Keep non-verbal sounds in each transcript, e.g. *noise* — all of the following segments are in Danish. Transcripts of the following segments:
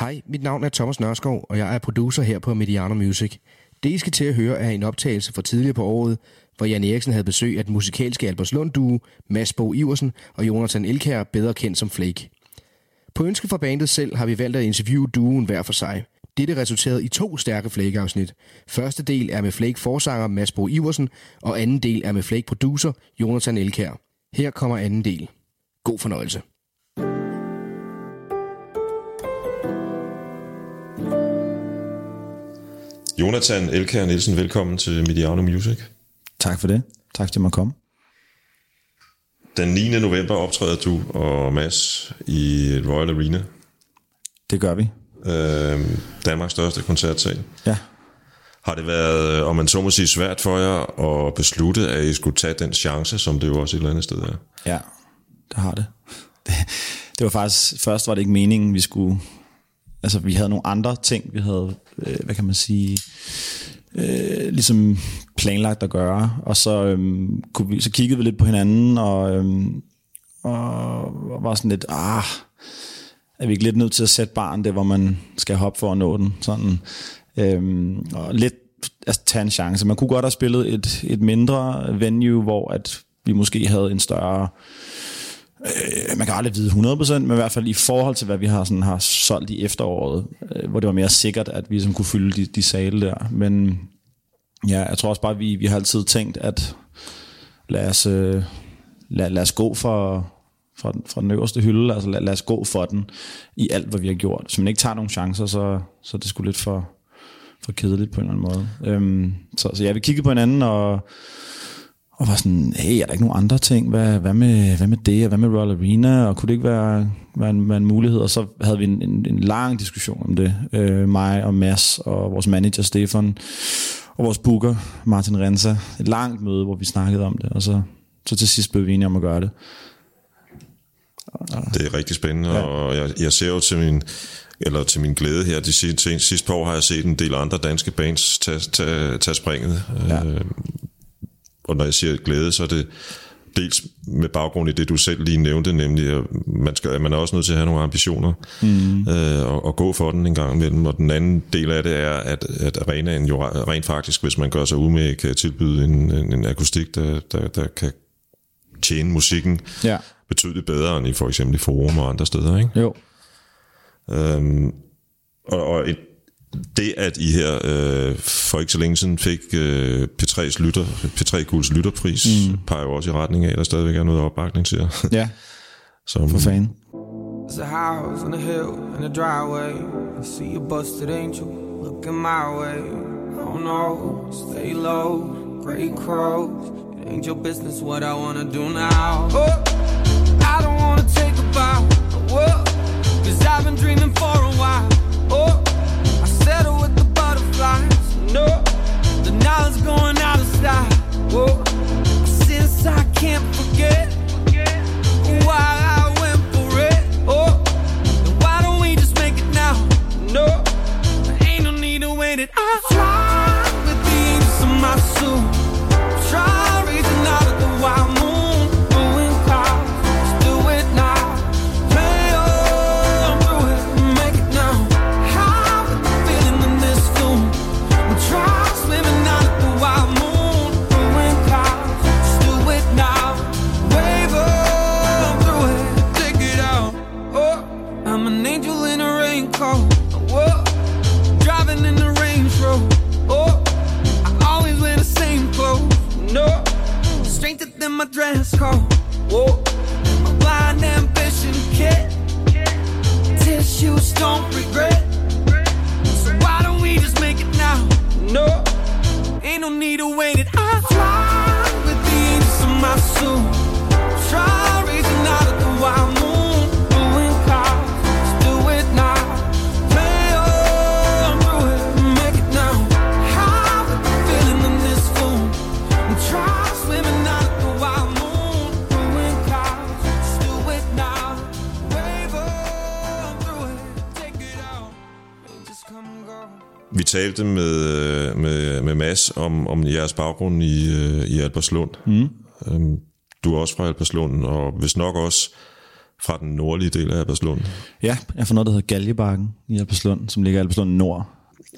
Hej, mit navn er Thomas Nørskov, og jeg er producer her på Mediano Music. Det, I skal til at høre, er en optagelse fra tidligere på året, hvor Jan Eriksen havde besøg af den musikalske Albertslund duo, Mads Bo Iversen og Jonathan Elkær, bedre kendt som Flake. På ønske fra bandet selv har vi valgt at interviewe duoen hver for sig. Dette resulterede i to stærke Flake-afsnit. Første del er med Flake-forsanger Mads Bo Iversen, og anden del er med Flake-producer Jonathan Elkær. Her kommer anden del. God fornøjelse. Jonathan Elkær Nielsen, velkommen til Mediano Music. Tak for det. Tak til at komme. Den 9. november optræder du og Mads i Royal Arena. Det gør vi. Øh, Danmarks største koncertsal. Ja. Har det været, om man så må sige, svært for jer at beslutte, at I skulle tage den chance, som det jo også et eller andet sted er? Ja, det har det. *laughs* det. Det var faktisk, først var det ikke meningen, vi skulle, altså vi havde nogle andre ting, vi havde, øh, hvad kan man sige, øh, ligesom planlagt at gøre, og så, øh, kunne vi, så kiggede vi lidt på hinanden, og, øh, og, var sådan lidt, ah, er vi ikke lidt nødt til at sætte barn det, hvor man skal hoppe for at nå den, sådan, øh, og lidt altså, tage en chance. Man kunne godt have spillet et, et mindre venue, hvor at vi måske havde en større, øh, Øh, man kan aldrig vide 100%, men i hvert fald i forhold til, hvad vi har, sådan, har solgt i efteråret, øh, hvor det var mere sikkert, at vi ligesom kunne fylde de, de sale der. Men ja, jeg tror også bare, at vi, vi har altid tænkt, at lad os, øh, lad, lad os gå for, fra, den, fra den øverste hylde, altså lad, lad os gå for den i alt, hvad vi har gjort. Så man ikke tager nogen chancer, så, så er det skulle lidt for, for kedeligt på en eller anden måde. Øhm, så, så ja, vi kiggede på hinanden, og, og var sådan, hey, er der ikke nogen andre ting? Hvad, hvad, med, hvad med det, og hvad med Royal Arena? Og kunne det ikke være, være, en, være en mulighed? Og så havde vi en, en, en lang diskussion om det. Øh, mig og Mads og vores manager Stefan og vores booker Martin Rensa. Et langt møde, hvor vi snakkede om det, og så, så til sidst blev vi enige om at gøre det. Det er rigtig spændende, ja. og jeg, jeg ser jo til min, eller til min glæde her, de sidste, sidste par år har jeg set en del andre danske bands tage, tage, tage springet. Ja. Øh, og når jeg siger glæde, så er det dels med baggrund i det, du selv lige nævnte, nemlig at man, skal, man er også nødt til at have nogle ambitioner mm. øh, og, og gå for den en gang imellem. Og den anden del af det er, at, at arenaen jo rent faktisk, hvis man gør sig umage, kan tilbyde en, en, en akustik, der, der, der kan tjene musikken ja. betydeligt bedre end i for eksempel i forum og andre steder. Ikke? Jo. Øhm, og, og et, det, at I her øh, for ikke så længe siden fik øh, P3's lytter, P3 Guls lytterpris, mm. peger jo også i retning af, at der stadigvæk er noget opbakning til jer. *laughs* Ja, Som, for fanden. There's a house on a hill in a driveway. I see a busted angel looking my way. Oh no, stay low, great crows. It ain't your business what I wanna do now. Oh, I don't wanna take a bow. Whoa, cause I've been dreaming for a while. Oh, No, the knowledge going out of style. Whoa, since I can't forget why I went for it. Oh, then why don't we just make it now? No, there ain't no need to wait it. I fly my dress code. Whoa, my blind ambition kid. Tissues don't regret. So why don't we just make it now? No, ain't no need to wait it. I fly talte med, øh, med, med Mads om, om jeres baggrund i, øh, i Alberslund. Mm. Øhm, du er også fra Alberslund, og hvis nok også fra den nordlige del af Albertslund. Ja, jeg får noget, der hedder Galjebakken i Albertslund, som ligger i Albertslund Nord.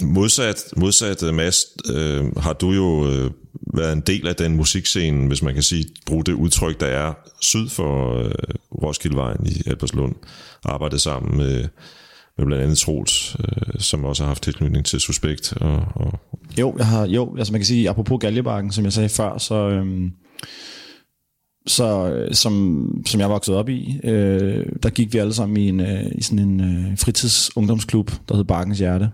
Modsat, modsat uh, Mads, øh, har du jo øh, været en del af den musikscene, hvis man kan sige, bruge det udtryk, der er syd for øh, Roskildevejen i Albertslund. Arbejdet sammen med, med blandt andet Troels, øh, som også har haft tilknytning til Suspekt. Og, og Jo, jeg har, jo, altså man kan sige, apropos Galjebakken, som jeg sagde før, så, øhm, Øh, så som, som jeg voksede op i, øh, der gik vi alle sammen i, en, øh, i sådan en øh, fritidsungdomsklub, der hed Bakkens Hjerte.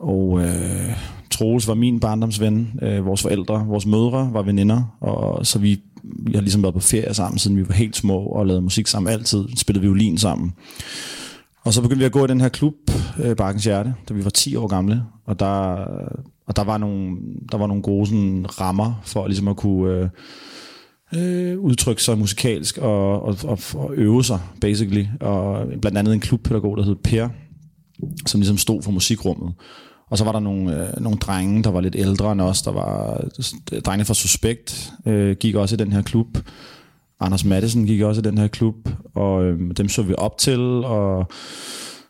Og øh, Troels var min barndomsven, øh, vores forældre, vores mødre var veninder, og så vi, vi har ligesom været på ferie sammen, siden vi var helt små, og lavede musik sammen altid, spillede violin sammen. Og så begyndte vi at gå i den her klub, øh, Bakkens Hjerte, da vi var 10 år gamle, og der, og der var nogle, der var nogle gode sådan, rammer for ligesom at kunne øh, øh, udtrykke sig musikalsk og, og, og, og øve sig, basically. Og blandt andet en klubpædagog, der hed Per, som ligesom stod for musikrummet. Og så var der nogle, øh, nogle drenge, der var lidt ældre end os. Der var drengene fra Suspekt, øh, gik også i den her klub. Anders Madsen gik også i den her klub, og øh, dem så vi op til, og,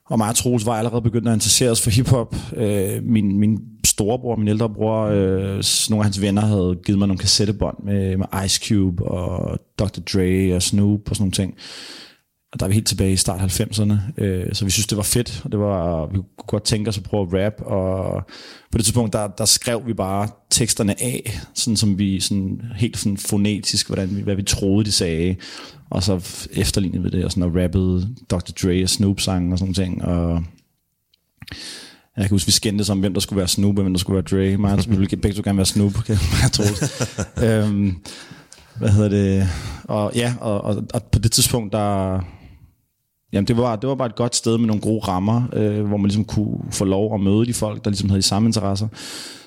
og mig og Troels var allerede begyndt at interessere os for hiphop. Øh, min, min storebror, min ældre bror, øh, nogle af hans venner havde givet mig nogle kassettebånd med, med Ice Cube og Dr. Dre og Snoop og sådan nogle ting. Og der er vi helt tilbage i start 90'erne, øh, så vi synes, det var fedt, og det var, vi kunne godt tænke os at prøve at rap, og på det tidspunkt, der, der skrev vi bare teksterne af, sådan som vi, sådan helt sådan fonetisk, hvordan vi, hvad vi troede, de sagde, og så efterlignede vi det, og sådan og rappede Dr. Dre og Snoop sang og sådan ting, og jeg kan huske, vi skændtes om, hvem der skulle være Snoop, og hvem der skulle være Dre. Mig, vi ville begge to gerne være Snoop, kan jeg tro. *laughs* øhm, hvad hedder det? Og ja, og, og, og på det tidspunkt, der, Jamen, det var, det var bare et godt sted med nogle gode rammer, øh, hvor man ligesom kunne få lov at møde de folk, der ligesom havde de samme interesser.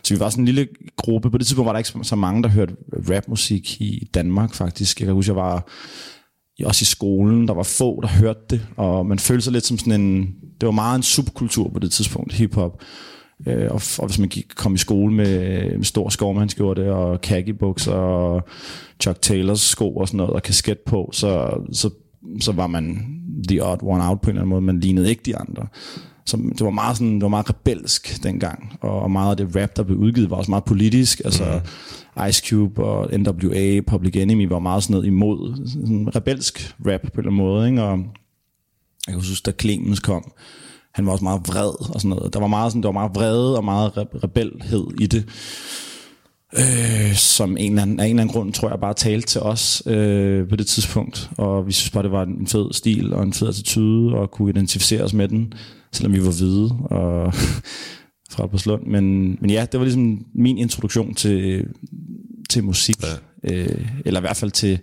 Så vi var sådan en lille gruppe. På det tidspunkt var der ikke så mange, der hørte rapmusik i Danmark, faktisk. Jeg kan huske, jeg var også i skolen, der var få, der hørte det, og man følte sig lidt som sådan en, det var meget en subkultur på det tidspunkt, hiphop. Øh, og, og hvis man gik, kom i skole med, med stor skovmandskjorte og khaki bukser og Chuck Taylors sko og sådan noget, og kasket på, så, så, så var man the odd one out på en eller anden måde, man lignede ikke de andre. Så det var meget sådan, det var meget rebelsk dengang, og meget af det rap, der blev udgivet, var også meget politisk, altså mm. Ice Cube og NWA, Public Enemy, var meget sådan noget imod, sådan rebelsk rap på en eller anden måde, ikke? og jeg kan huske, da Clemens kom, han var også meget vred og sådan noget. Der var meget, sådan, der var meget vrede og meget rebelhed i det øh, som en eller anden, af en eller anden grund, tror jeg, bare talte til os øh, på det tidspunkt. Og vi synes bare, det var en fed stil og en fed attitude, og kunne identificere os med den, selvom vi var hvide og *laughs* fra Albertslund. Men, men ja, det var ligesom min introduktion til, til musik. Ja. Øh, eller i hvert fald til...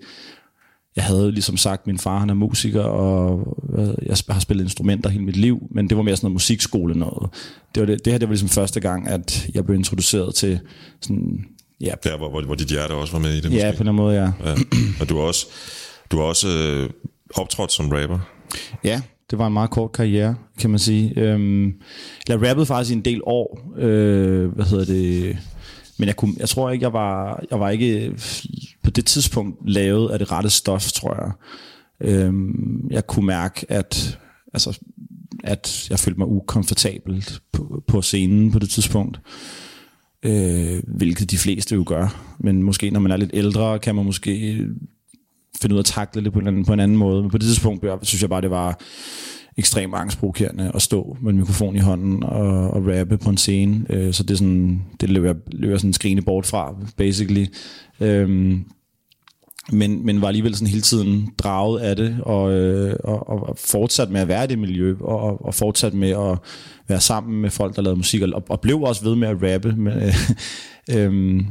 Jeg havde ligesom sagt, min far han er musiker, og jeg har spillet instrumenter hele mit liv, men det var mere sådan noget musikskole noget. Det, var det, det her det var ligesom første gang, at jeg blev introduceret til sådan Ja. Der, hvor, hvor, hvor dit hjerte også var med i det, måske. Ja, på den måde, ja. ja. Og du har også, du har også øh, optrådt som rapper. Ja, det var en meget kort karriere, kan man sige. Øhm, jeg rappede faktisk i en del år. Øh, hvad hedder det? Men jeg, kunne, jeg tror ikke, jeg var, jeg var ikke på det tidspunkt lavet af det rette stof, tror jeg. Øhm, jeg kunne mærke, at, altså, at jeg følte mig ukomfortabelt på, på scenen på det tidspunkt øh, hvilket de fleste jo gør. Men måske når man er lidt ældre, kan man måske finde ud af at takle det på en, på en anden måde. Men på det tidspunkt synes jeg bare, det var ekstremt angstprovokerende at stå med en mikrofon i hånden og, og rappe på en scene. Øh, så det, er sådan, det løber, løber sådan skrigende bort fra, basically. Øh, men, men var alligevel sådan hele tiden draget af det, og, øh, og, og fortsat med at være i det miljø, og, og fortsat med at være sammen med folk, der lavede musik, og, og blev også ved med at rappe. Med, øh, *laughs* øh,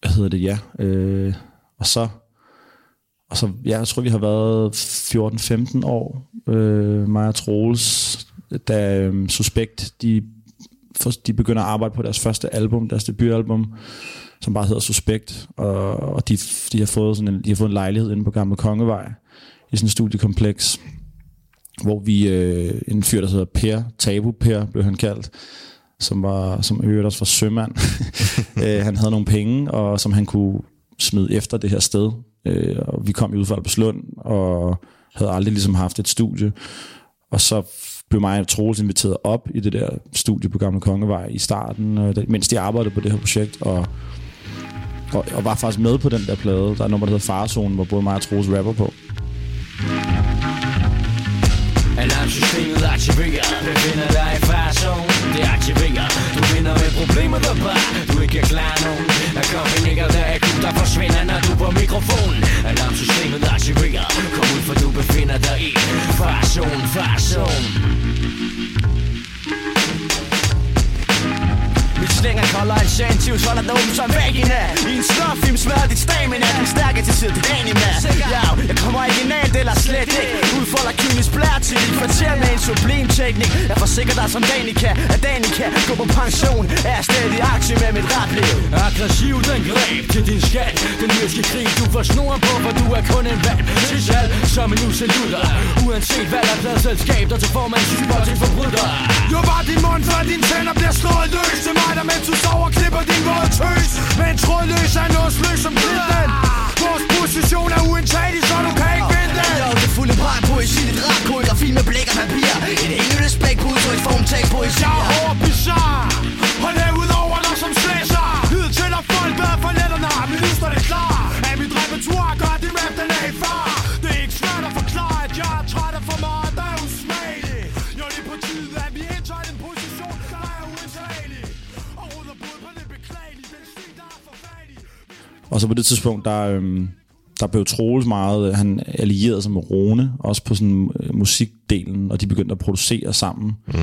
hvad hedder det, ja. Øh, og så, og så, ja, jeg tror, vi har været 14-15 år, øh, mig og Troels, da øh, Suspekt, de, de begynder at arbejde på deres første album, deres debutalbum, som bare hedder Suspekt, og, og de, de, har fået sådan en, de har fået en lejlighed inde på Gamle Kongevej, i sådan et studiekompleks, hvor vi, øh, en fyr, der hedder Per, Tabu Per, blev han kaldt, som var som øvrigt også var sømand. *laughs* øh, han havde nogle penge, og som han kunne smide efter det her sted. Øh, og vi kom ud fra Albertslund, og havde aldrig ligesom haft et studie. Og så blev mig og Troels inviteret op i det der studie på Gamle Kongevej i starten, øh, mens de arbejdede på det her projekt, og, og, og var faktisk med på den der plade. Der er nummer, der hedder Farzonen, hvor både mig og Troels rapper på. Alarmsystemet aktiverer. Befinder dig i farzone Det aktiverer. Du vinder med problemet der bare Du ikke er klar nogen Er ikke der er der forsvinder når du på mikrofonen. Alarmsystemet aktiverer. Kom ud for du befinder dig i Farzone, farzone slænger kolder en sentivs Holder dig åben som vagina I en stofilm smadrer dit stamina Den stærke til tid, dit anima Ja, jeg kommer originalt eller slet ikke. Udfolder kynisk blær til dit kvarter med en sublim teknik. Jeg forsikrer dig som Danica At Danica går på pension. Er jeg stadig aktiv med mit rapliv? Aggressiv den greb til din skat. Den jyske krig du får snoren på For du er kun en valg til salg Som en uselutter. Uanset hvad der er pladselskab Der til formand syg og til forbryder. Jo bare din mund før din tænder bliver slået løs. Til mig der mens du sover klipper din våde tøs. Med en trådløs er nåsløs som den Vores position er uindtagelig, så du kan ikke vinde den Jo, det fulde brænd poesi, dit rap, koreografi med blæk og papir. Et helt respekt på udtryk, form, tekst, poesi Jeg er hård bizarre, og Og så på det tidspunkt, der, øhm, der blev Troels meget, han allierede sig med Rone, også på sådan øh, musikdelen, og de begyndte at producere sammen. Mm.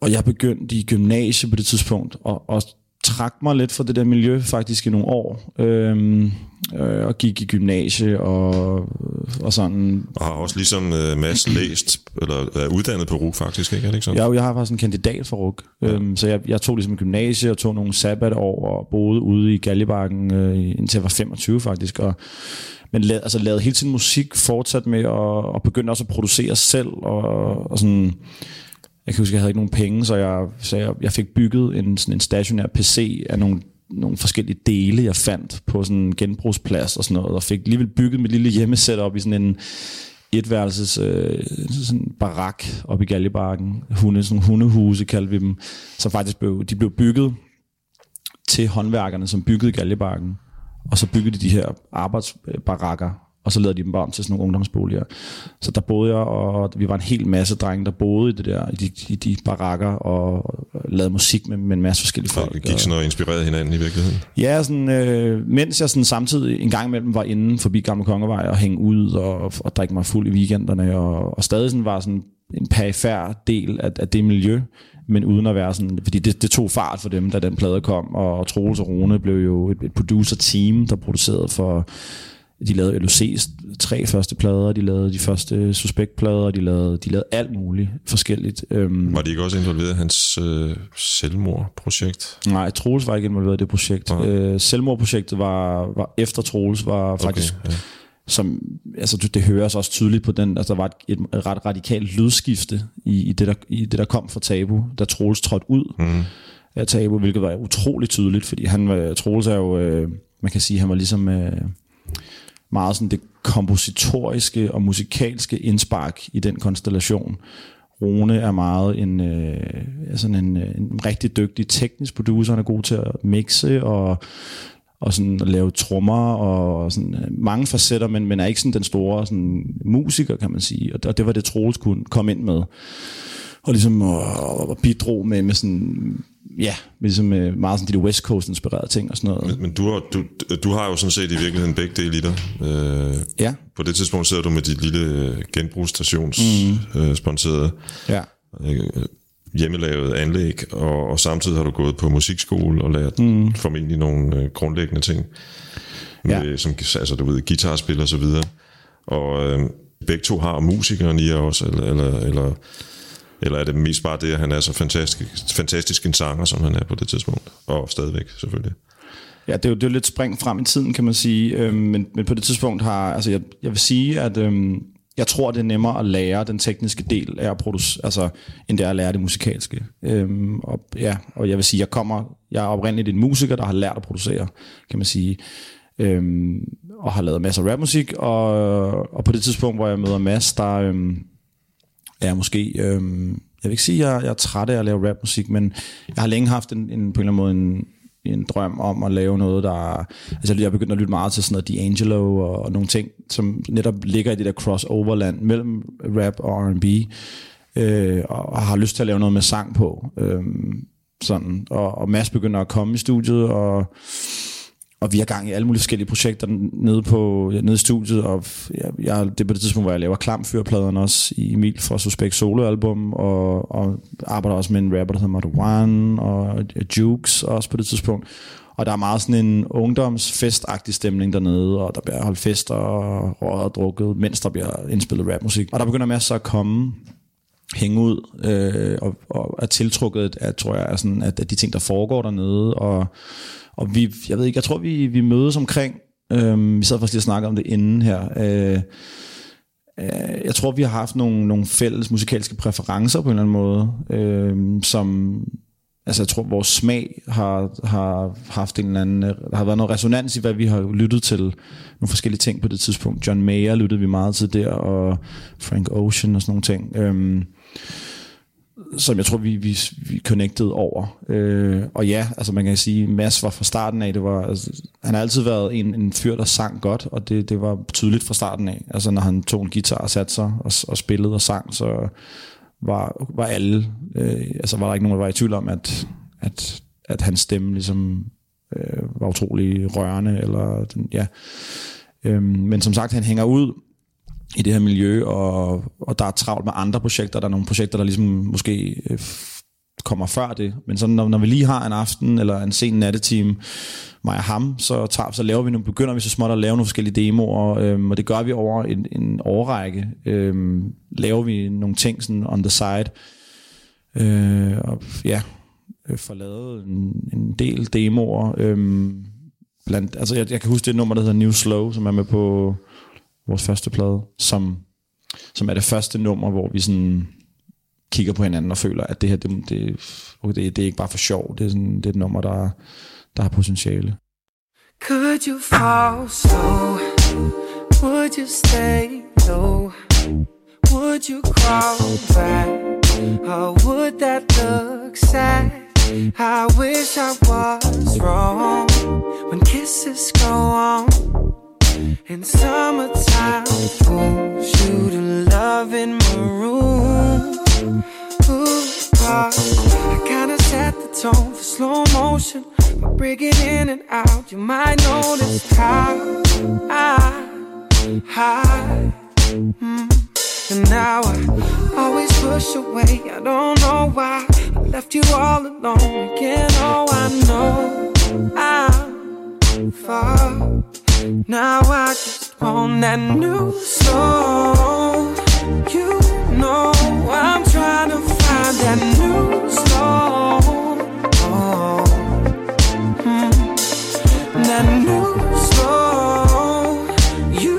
Og jeg begyndte i gymnasiet på det tidspunkt, og, og trak mig lidt fra det der miljø faktisk i nogle år. Øhm, øh, og gik i gymnasie og, og sådan. Og har også ligesom uh, Mads *clears throat* læst, eller er uddannet på RUG faktisk, ikke? Er det ikke sådan? Ja, jeg har faktisk en kandidat for RUG. Ja. Øhm, så jeg, jeg tog ligesom gymnasie og tog nogle sabbatår og boede ude i Galjebakken, øh, indtil jeg var 25 faktisk. Og, men lavede, altså, lavede hele tiden musik, fortsat med at og begyndte også at producere selv og, og sådan jeg kan huske, jeg havde ikke nogen penge, så jeg, så jeg, jeg fik bygget en, sådan en stationær PC af nogle, nogle forskellige dele, jeg fandt på sådan en genbrugsplads og sådan noget, og fik alligevel bygget mit lille hjemmesæt i sådan en etværelses øh, sådan barak op i Galjebakken. Hunde, sådan hundehuse kaldte vi dem, som faktisk blev, de blev bygget til håndværkerne, som byggede Galjebakken. Og så byggede de de her arbejdsbarakker og så lavede de dem bare om til sådan nogle ungdomsboliger. Så der boede jeg, og vi var en hel masse drenge, der boede i, det der, i, de, i de barakker og lavede musik med, med en masse forskellige folk. Og gik sådan og inspirerede hinanden i virkeligheden? Ja, sådan, øh, mens jeg sådan samtidig en gang imellem var inde forbi Gamle Kongevej og hænge ud og, og drikke mig fuld i weekenderne, og, og stadig sådan var sådan en perifær del af, af det miljø, men uden at være sådan, fordi det, det tog fart for dem, da den plade kom, og Troels og Rune blev jo et, et producer-team, der producerede for de lavede LOC's tre første plader, de lavede de første Suspekt-plader, de lavede, de lavede alt muligt forskelligt. Øhm, var de ikke også involveret i hans øh, selvmordprojekt? Nej, Troels var ikke involveret i det projekt. Ja. Øh, selvmordprojektet var, var efter Troels, var faktisk... Okay, ja. Som, altså det høres også tydeligt på den, altså der var et, et ret radikalt lydskifte i, i, det, der, i det, der kom fra Tabu, da Troels trådte ud mm. af Tabu, hvilket var utroligt tydeligt, fordi han var, Troels er jo, øh, man kan sige, han var ligesom... Øh, meget sådan det kompositoriske og musikalske indspark i den konstellation. Rune er meget en, øh, sådan en, øh, en rigtig dygtig teknisk producer, han er god til at mixe og, og sådan at lave trommer og sådan øh, mange facetter, men, men er ikke sådan den store sådan, musiker, kan man sige. Og det, og det var det, Troels kunne komme ind med. Og ligesom og, og bidrog med, med sådan ja, ligesom øh, meget sådan de West Coast inspirerede ting og sådan noget. Men, men du, har, du, du har jo sådan set i virkeligheden begge dele i dig. Øh, ja. På det tidspunkt sidder du med dit lille øh, genbrugsstations mm. øh, sponsoreret ja. øh, hjemmelavet anlæg, og, og samtidig har du gået på musikskole og lært mm. formentlig nogle øh, grundlæggende ting. Med, ja. som, altså du ved, guitarspil og så videre. Og øh, begge to har musikeren i også, eller, eller, eller eller er det mest bare det, at han er så fantastisk, fantastisk en sanger, som han er på det tidspunkt? Og stadigvæk, selvfølgelig. Ja, det er jo, det er jo lidt spring frem i tiden, kan man sige. Øhm, men, men på det tidspunkt har... Altså, jeg, jeg vil sige, at... Øhm, jeg tror, det er nemmere at lære den tekniske del af at producere, altså, end det er at lære det musikalske. Øhm, og, ja, og jeg vil sige, jeg kommer, jeg er oprindeligt en musiker, der har lært at producere, kan man sige. øhm, og har lavet masser af rapmusik, og, og på det tidspunkt, hvor jeg møder Mads, der øhm, er jeg måske, øhm, jeg vil ikke sige, at jeg, jeg er træt af at lave rapmusik, men jeg har længe haft en, en på en eller anden måde en, en drøm om at lave noget, der... Altså, jeg begyndte at lytte meget til sådan noget D'Angelo og, og nogle ting, som netop ligger i det der crossoverland mellem rap og R&B, øh, og har lyst til at lave noget med sang på. Øh, sådan. Og, og Mads begynder at komme i studiet, og og vi har gang i alle mulige forskellige projekter nede, på, nede i studiet, og jeg, jeg, det er på det tidspunkt, hvor jeg laver klamfyrpladerne også i Emil fra Suspect soloalbum, og, og arbejder også med en rapper, der hedder Marwan, og Jukes også på det tidspunkt. Og der er meget sådan en ungdomsfestagtig stemning dernede, og der bliver holdt fester og røget og drukket, mens der bliver indspillet rapmusik. Og der begynder masser at komme hænge ud øh, og, og er tiltrukket af, tror jeg, af, sådan, at, at de ting, der foregår dernede, og og vi, jeg ved ikke, jeg tror, vi, vi mødes omkring, øh, vi sad faktisk lige og snakkede om det inden her, øh, øh, jeg tror, vi har haft nogle, nogle fælles musikalske præferencer på en eller anden måde, øh, som, altså jeg tror, vores smag har, har haft en eller anden, der har været noget resonans i, hvad vi har lyttet til, nogle forskellige ting på det tidspunkt. John Mayer lyttede vi meget til der, og Frank Ocean og sådan nogle ting. Øh, som jeg tror, vi, vi, vi connected over. Øh, og ja, altså man kan sige, Mads var fra starten af, det var, altså, han har altid været en, en fyr, der sang godt, og det, det var tydeligt fra starten af. Altså når han tog en guitar og satte sig og, og spillede og sang, så var, var alle, øh, altså var der ikke nogen, der var i tvivl om, at, at, at hans stemme ligesom øh, var utrolig rørende, eller den, ja. Øh, men som sagt, han hænger ud, i det her miljø, og, og der er travlt med andre projekter. Der er nogle projekter, der ligesom måske øh, kommer før det. Men sådan, når, når vi lige har en aften eller en sen nattetime, mig og ham, så, tager, så laver vi nogle, begynder vi så småt at lave nogle forskellige demoer, øhm, og det gør vi over en, en årrække. Øhm, laver vi nogle ting sådan on the side. Øh, og ja, øh, får lavet en, en del demoer. Øhm, blandt, altså jeg, jeg kan huske det nummer, der hedder New Slow, som er med på vores første plade, som, som er det første nummer, hvor vi sådan kigger på hinanden og føler, at det her, det, det, okay, det, det er ikke bare for sjov, det er, sådan, det er et nummer, der, der har potentiale. Could you fall slow? Would you stay low? Would you crawl back? Or would that look sad? I wish I was wrong when kisses go on in summertime. Pulls you love in maroon. Ooh, uh, I kinda set the tone for slow motion. By breaking in and out, you might notice how I hide. Mm. And now I always push away. I don't know why I left you all alone again. Oh, I know I'm far now I just want that new soul. You know I'm trying to find that new soul. Oh, mm. that new soul. You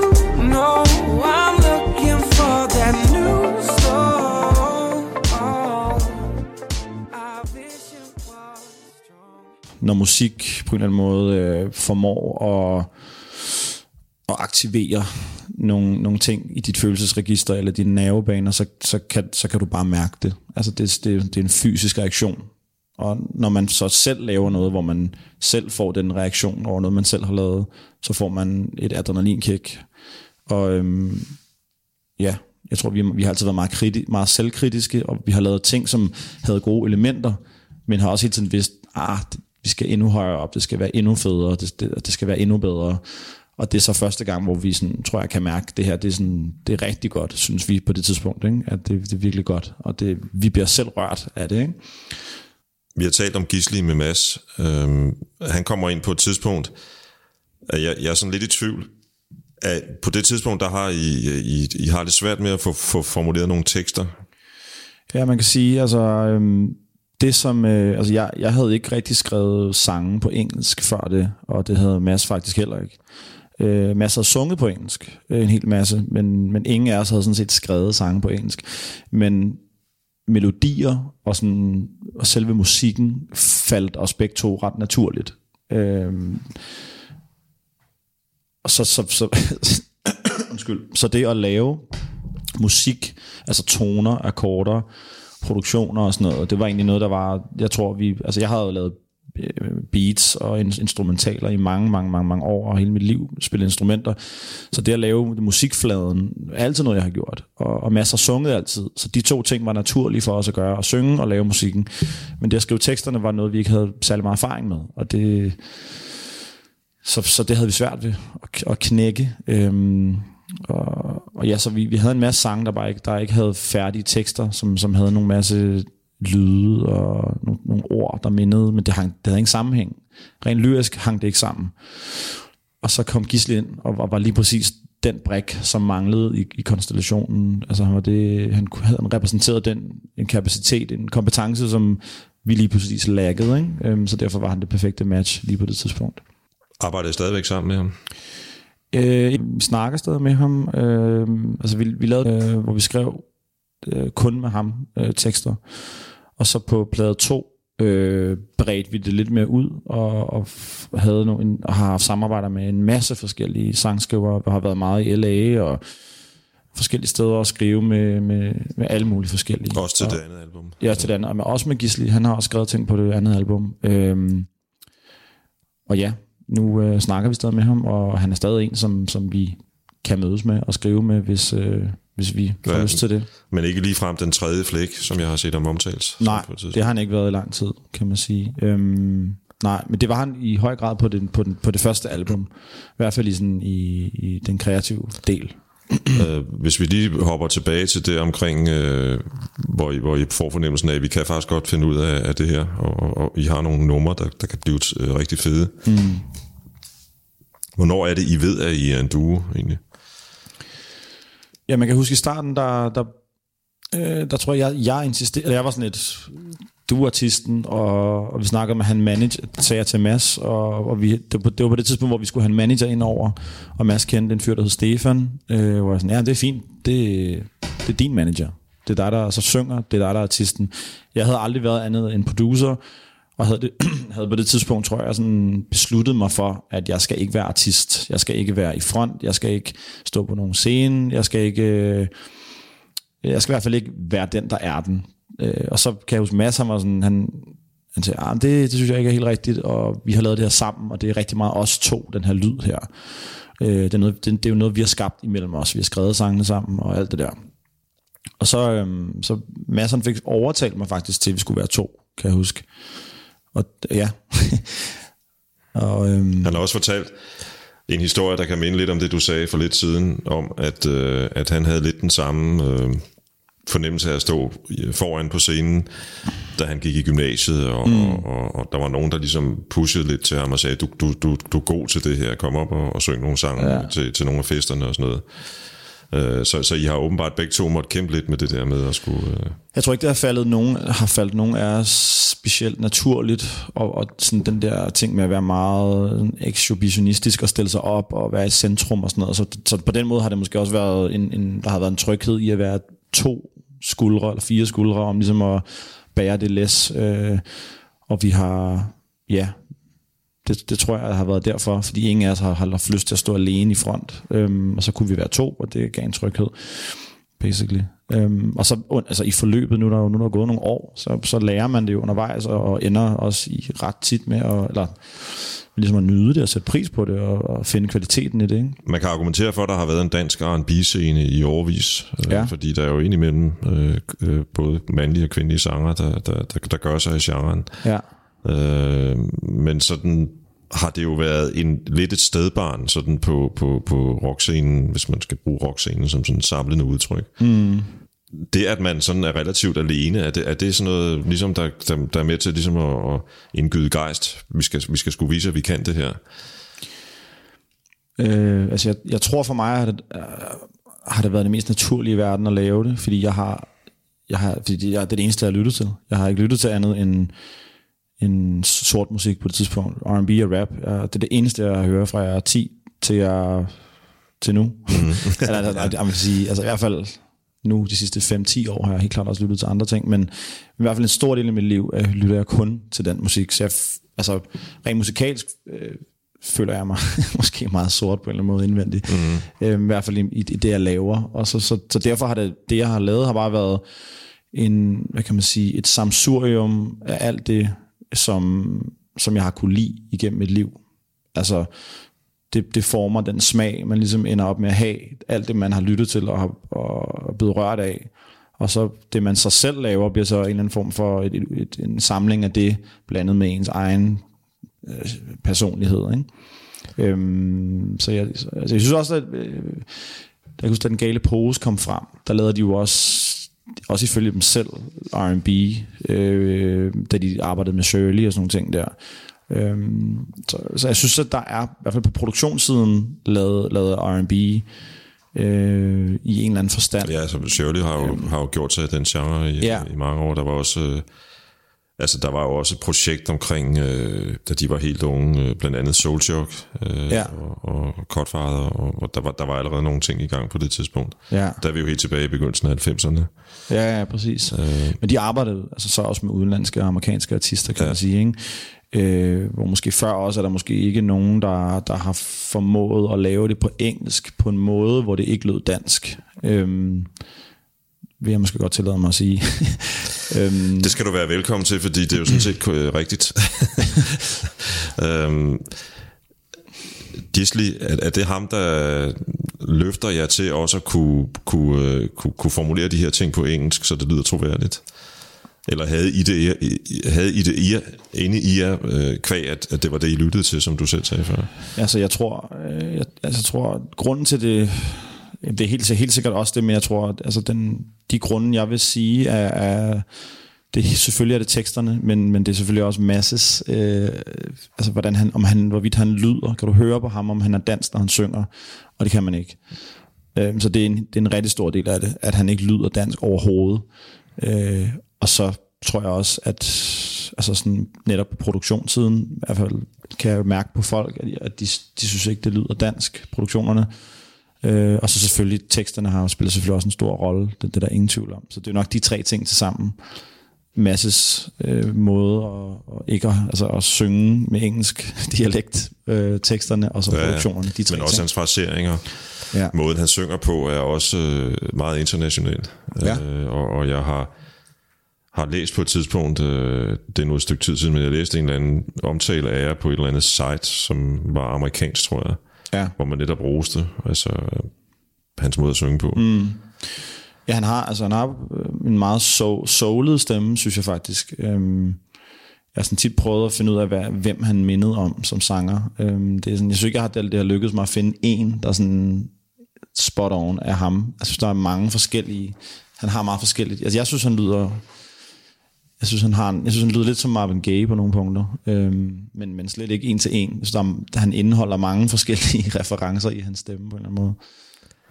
know I'm looking for that new soul. Oh, I wish it was strong. Når musik på en eller anden måde øh, formår at at aktivere nogle, nogle ting i dit følelsesregister eller dine nervebaner, så, så, kan, så kan du bare mærke det. Altså det, det, det er en fysisk reaktion. Og når man så selv laver noget, hvor man selv får den reaktion over noget, man selv har lavet, så får man et adrenalinkick. Og øhm, ja, jeg tror, vi, vi har altid været meget, kriti, meget selvkritiske, og vi har lavet ting, som havde gode elementer, men har også hele tiden vidst, ah, vi skal endnu højere op, det skal være endnu federe, det, det, det skal være endnu bedre. Og det er så første gang, hvor vi sådan, tror jeg kan mærke, at det her det er, sådan, det er rigtig godt, synes vi på det tidspunkt. Ikke? At det, det er virkelig godt, og det, vi bliver selv rørt af det. Ikke? Vi har talt om Gisli med Mads. Øhm, han kommer ind på et tidspunkt, at jeg, jeg er sådan lidt i tvivl. At på det tidspunkt, der har I, I, I har det svært med at få, få formuleret nogle tekster. Ja, man kan sige, altså... Øhm, det som, øh, altså jeg, jeg havde ikke rigtig skrevet sange på engelsk før det, og det havde Mads faktisk heller ikke. Øh, masser af sunget på engelsk, øh, en hel masse, men, men ingen af os havde sådan set skrevet sange på engelsk. Men melodier og, sådan, og selve musikken faldt os begge to ret naturligt. Øh, og så, så, så, *coughs* undskyld, så det at lave musik, altså toner, akkorder, produktioner og sådan noget, det var egentlig noget, der var, jeg tror vi, altså jeg havde jo lavet Øh, beats og instrumentaler i mange, mange, mange, mange år, og hele mit liv spille instrumenter. Så det at lave musikfladen er altid noget, jeg har gjort. Og, og masser sunget altid. Så de to ting var naturlige for os at gøre, at synge og lave musikken. Men det at skrive teksterne var noget, vi ikke havde særlig meget erfaring med. Og det, så, så det havde vi svært ved at, at knække. Øhm, og, og ja, så vi, vi havde en masse sange, der bare ikke, der ikke havde færdige tekster, som, som havde nogle masse lyde og nogle, nogle ord, der mindede, men det, hang, det havde ingen sammenhæng. Rent lyrisk hang det ikke sammen. Og så kom Gisle ind og var, var lige præcis den brik, som manglede i, i konstellationen. Altså han, var det, han havde repræsenteret den en kapacitet, en kompetence, som vi lige præcis laggede. Ikke? Øhm, så derfor var han det perfekte match lige på det tidspunkt. Arbejder I stadigvæk sammen med ham? Øh, vi snakker stadig med ham. Øh, altså vi, vi lavede, øh, hvor vi skrev øh, kun med ham øh, tekster. Og så på plade 2 øh, bredte vi det lidt mere ud, og, og havde nogle, og har haft samarbejder med en masse forskellige sangskrivere, og har været meget i LA, og forskellige steder at skrive med, med, med alle mulige forskellige. Også til og, det andet album? Ja, til det andet, men også med Gisli. Han har også skrevet ting på det andet album. Øhm, og ja, nu øh, snakker vi stadig med ham, og han er stadig en, som, som vi kan mødes med og skrive med, hvis, øh, hvis vi får ja, lyst til det. Men ikke lige frem den tredje flæk, som jeg har set om omtales? Nej, det har han ikke været i lang tid, kan man sige. Øhm, nej, men det var han i høj grad på, den, på, den, på det første album. I hvert fald i, sådan, i, i den kreative del. *clears throat* øh, hvis vi lige hopper tilbage til det omkring, øh, hvor, I, hvor I får fornemmelsen af, at vi kan faktisk godt finde ud af, af det her, og, og I har nogle numre, der, der kan blive øh, rigtig fede. Mm. Hvornår er det, I ved, at I er en duo egentlig? Ja, man kan huske i starten, der, der, øh, der tror jeg, jeg, jeg insisterede, jeg var sådan et, du artisten, og, og vi snakkede med han manager, sagde jeg til Mads, og, og vi, det, det, var på det tidspunkt, hvor vi skulle have en manager ind over, og Mads kendte en fyr, der hed Stefan, øh, hvor jeg sådan, ja, det er fint, det, det er din manager. Det er dig, der så synger, det er dig, der er artisten. Jeg havde aldrig været andet end producer, og havde, det, *clears throat* havde på det tidspunkt, tror jeg, sådan besluttet mig for, at jeg skal ikke være artist. Jeg skal ikke være i front. Jeg skal ikke stå på nogen scene. Jeg skal ikke... Øh, jeg skal i hvert fald ikke være den, der er den. Øh, og så kan jeg huske, Mads, han var sådan, han, han sagde, ah, det, det synes jeg ikke er helt rigtigt, og vi har lavet det her sammen, og det er rigtig meget os to, den her lyd her. Øh, det, er noget, det, det er jo noget, vi har skabt imellem os. Vi har skrevet sangene sammen, og alt det der. Og så, øhm, så Mads, han fik overtalt mig faktisk til, at vi skulle være to, kan jeg huske. Og ja. *laughs* og, øhm, Han har også fortalt en historie, der kan minde lidt om det, du sagde for lidt siden, om at, øh, at han havde lidt den samme øh, fornemmelse af at stå foran på scenen, da han gik i gymnasiet, og, mm. og, og, og der var nogen, der ligesom pushede lidt til ham og sagde, du, du, du, du er god til det her, kom op og, og syng nogle sange ja. til, til nogle af festerne og sådan noget. Øh, så, så I har åbenbart begge to måtte kæmpe lidt med det der med at skulle... Øh... Jeg tror ikke, det har faldet nogen, har faldet nogen af os specielt naturligt, og, og sådan den der ting med at være meget exhibitionistisk og stille sig op og være i centrum og sådan noget. Så, så på den måde har det måske også været en, en, der har været en tryghed i at være to skuldre eller fire skuldre om ligesom at bære det læs. Øh, og vi har, ja, det, det tror jeg har været derfor, fordi ingen af os har, har haft lyst til at stå alene i front. Øhm, og så kunne vi være to, og det gav en tryghed, basically. Øhm, og så altså i forløbet, nu er der jo nu er der gået nogle år, så, så lærer man det jo undervejs, og, og ender også i ret tit med at, eller, ligesom at nyde det og sætte pris på det og, og finde kvaliteten i det. Ikke? Man kan argumentere for, at der har været en dansk R&B-scene i overvis, øh, ja. fordi der er jo indimellem øh, øh, både mandlige og kvindelige sanger, der, der, der, der gør sig i genren. Ja. Øh, men sådan har det jo været en lidt et stedbarn sådan på, på, på rockscenen, hvis man skal bruge rockscenen som sådan samlende udtryk. Mm. Det, at man sådan er relativt alene, er det, er det sådan noget, ligesom der, der, der er med til ligesom at, at indgyde gejst? Vi skal, vi skal skulle vise, at vi kan det her. Øh, altså jeg, jeg tror for mig, at det, øh, har det været det mest naturlige i verden at lave det, fordi jeg har, jeg har fordi jeg, det er det eneste, jeg har lyttet til. Jeg har ikke lyttet til andet end en sort musik på det tidspunkt. R&B og rap. Det er det eneste, jeg hører fra jeg er 10 til jeg til nu. Mm. *laughs* eller, altså, jeg vil sige, altså i hvert fald nu de sidste 5-10 år har jeg helt klart også lyttet til andre ting, men i hvert fald en stor del af mit liv øh, lytter jeg kun til den musik. Så jeg, altså rent musikalsk øh, føler jeg mig *laughs* måske meget sort på en eller anden måde indvendigt. Mm. Øhm, I hvert fald i, i det, jeg laver. Og så, så, så derfor har det, det, jeg har lavet, har bare været en, hvad kan man sige, et samsurium af alt det, som, som jeg har kunne lide igennem mit liv. Altså, det, det former den smag, man ligesom ender op med at have. Alt det, man har lyttet til og, har, og er blevet rørt af. Og så det, man så selv laver, bliver så en eller anden form for et, et, et, en samling af det, blandet med ens egen øh, personlighed. Ikke? Øhm, så jeg, altså jeg synes også, at øh, jeg kan huske, da den gale pose kom frem, der lavede de jo også også ifølge dem selv, R&B, øh, da de arbejdede med Shirley og sådan nogle ting der. Øhm, så, så jeg synes, at der er, i hvert fald på produktionssiden, lavet, lavet R&B øh, i en eller anden forstand. Ja, altså Shirley har jo, øhm, har jo gjort sig den genre i, ja. i mange år. Der var også... Øh, Altså, der var jo også et projekt omkring, øh, da de var helt unge, øh, blandt andet Soul Shock øh, Ja. og, og Cutfather, og, og der, var, der var allerede nogle ting i gang på det tidspunkt. Ja. Der er vi jo helt tilbage i begyndelsen af 90'erne. Ja, ja, præcis. Øh. Men de arbejdede altså så også med udenlandske og amerikanske artister, kan ja. man sige. Ikke? Øh, hvor måske før også er der måske ikke nogen, der, der har formået at lave det på engelsk på en måde, hvor det ikke lød dansk. Øh, vil jeg måske godt tillade mig at sige. *laughs* øhm, Det skal du være velkommen til, fordi det er jo sådan set øh, rigtigt. *laughs* øhm, Gisli, er, er det ham, der løfter jer til også at kunne, kunne, øh, kunne, kunne formulere de her ting på engelsk, så det lyder troværdigt? Eller havde I det, havde I det I, jer- inde i jer, øh, kvæg, at, at det var det, I lyttede til, som du selv sagde før? Altså, jeg tror, øh, jeg, altså, jeg tror, grunden til det, det er helt, helt sikkert også det, men jeg tror, at altså, den, de grunde, jeg vil sige, er, er det, selvfølgelig er det teksterne, men, men det er selvfølgelig også masses, øh, altså hvordan han, om han, hvorvidt han lyder. Kan du høre på ham, om han er dansk, når han synger? Og det kan man ikke. Øh, så det er, en, det er en rigtig stor del af det, at han ikke lyder dansk overhovedet. Øh, og så tror jeg også, at altså sådan, netop på produktionssiden, i hvert fald kan jeg mærke på folk, at, at de, de synes ikke, det lyder dansk, produktionerne. Øh, og så selvfølgelig, teksterne har spillet selvfølgelig også en stor rolle, det, det er der ingen tvivl om. Så det er nok de tre ting til sammen. Masses øh, måde at, og ikke at, altså at synge med engelsk *laughs* dialekt, øh, teksterne, og så Ja, ja. produktionerne. De tre Men også ting. hans fraseringer. Ja. Måden, han synger på, er også øh, meget international. Ja. Øh, og, og jeg har, har læst på et tidspunkt, øh, det er nu et stykke tid siden, men jeg læste en eller anden omtale af jer på et eller andet site, som var amerikansk, tror jeg, Ja. hvor man netop roste altså, hans måde at synge på. Mm. Ja, han har, altså, han har øh, en meget so, soulet stemme, synes jeg faktisk. Øhm, jeg har sådan tit prøvet at finde ud af, hvad, hvem han mindede om som sanger. Øhm, det er sådan, jeg synes ikke, jeg har, det, det har lykkedes mig at finde en, der er sådan spot on af ham. Jeg synes, der er mange forskellige. Han har meget forskelligt. Altså, jeg synes, han lyder... Jeg synes, han, har en, jeg synes, han lyder lidt som Marvin Gaye på nogle punkter, øhm, men, men slet ikke en til en. Jeg synes, der, er- han indeholder mange *laughs* forskellige referencer i hans stemme på en eller anden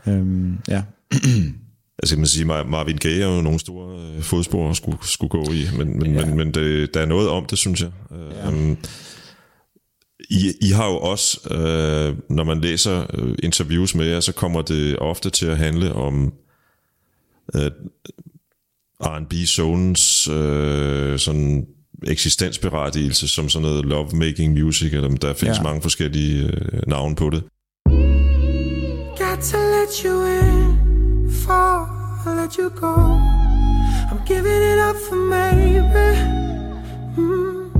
måde. Øhm, ja. *clears throat* Altså man sige, Mar- Marvin Gaye er jo nogle store øh, fodspor at skulle, skulle gå i, men, men, Ja. men, men det, der er noget om det, synes jeg. Ja. Um, I, I har jo også, øh, når man læser øh, interviews med jer, så kommer det ofte til at handle om øh, R&B zonens øh, sådan eksistensberettigelse som sådan noget lovemaking music, eller der findes Ja. mange forskellige øh, navne på det. Got to let you in I let you go. I'm giving it up for maybe. Mm.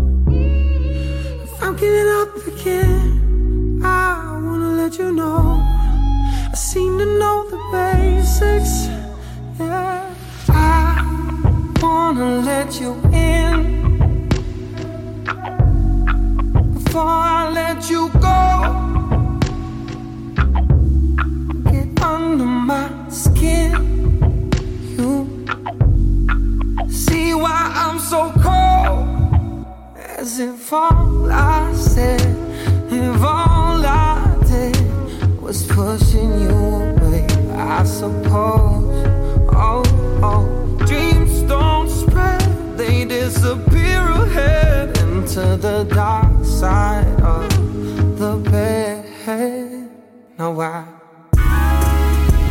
If I'm giving up again, I wanna let you know. Wanna let you in before I let you go. get under my skin. You see why I'm so cold? As if all I said, if all I did was pushing you away, I suppose. Oh, oh, don't spread, they disappear ahead into the dark side of the bed. Now I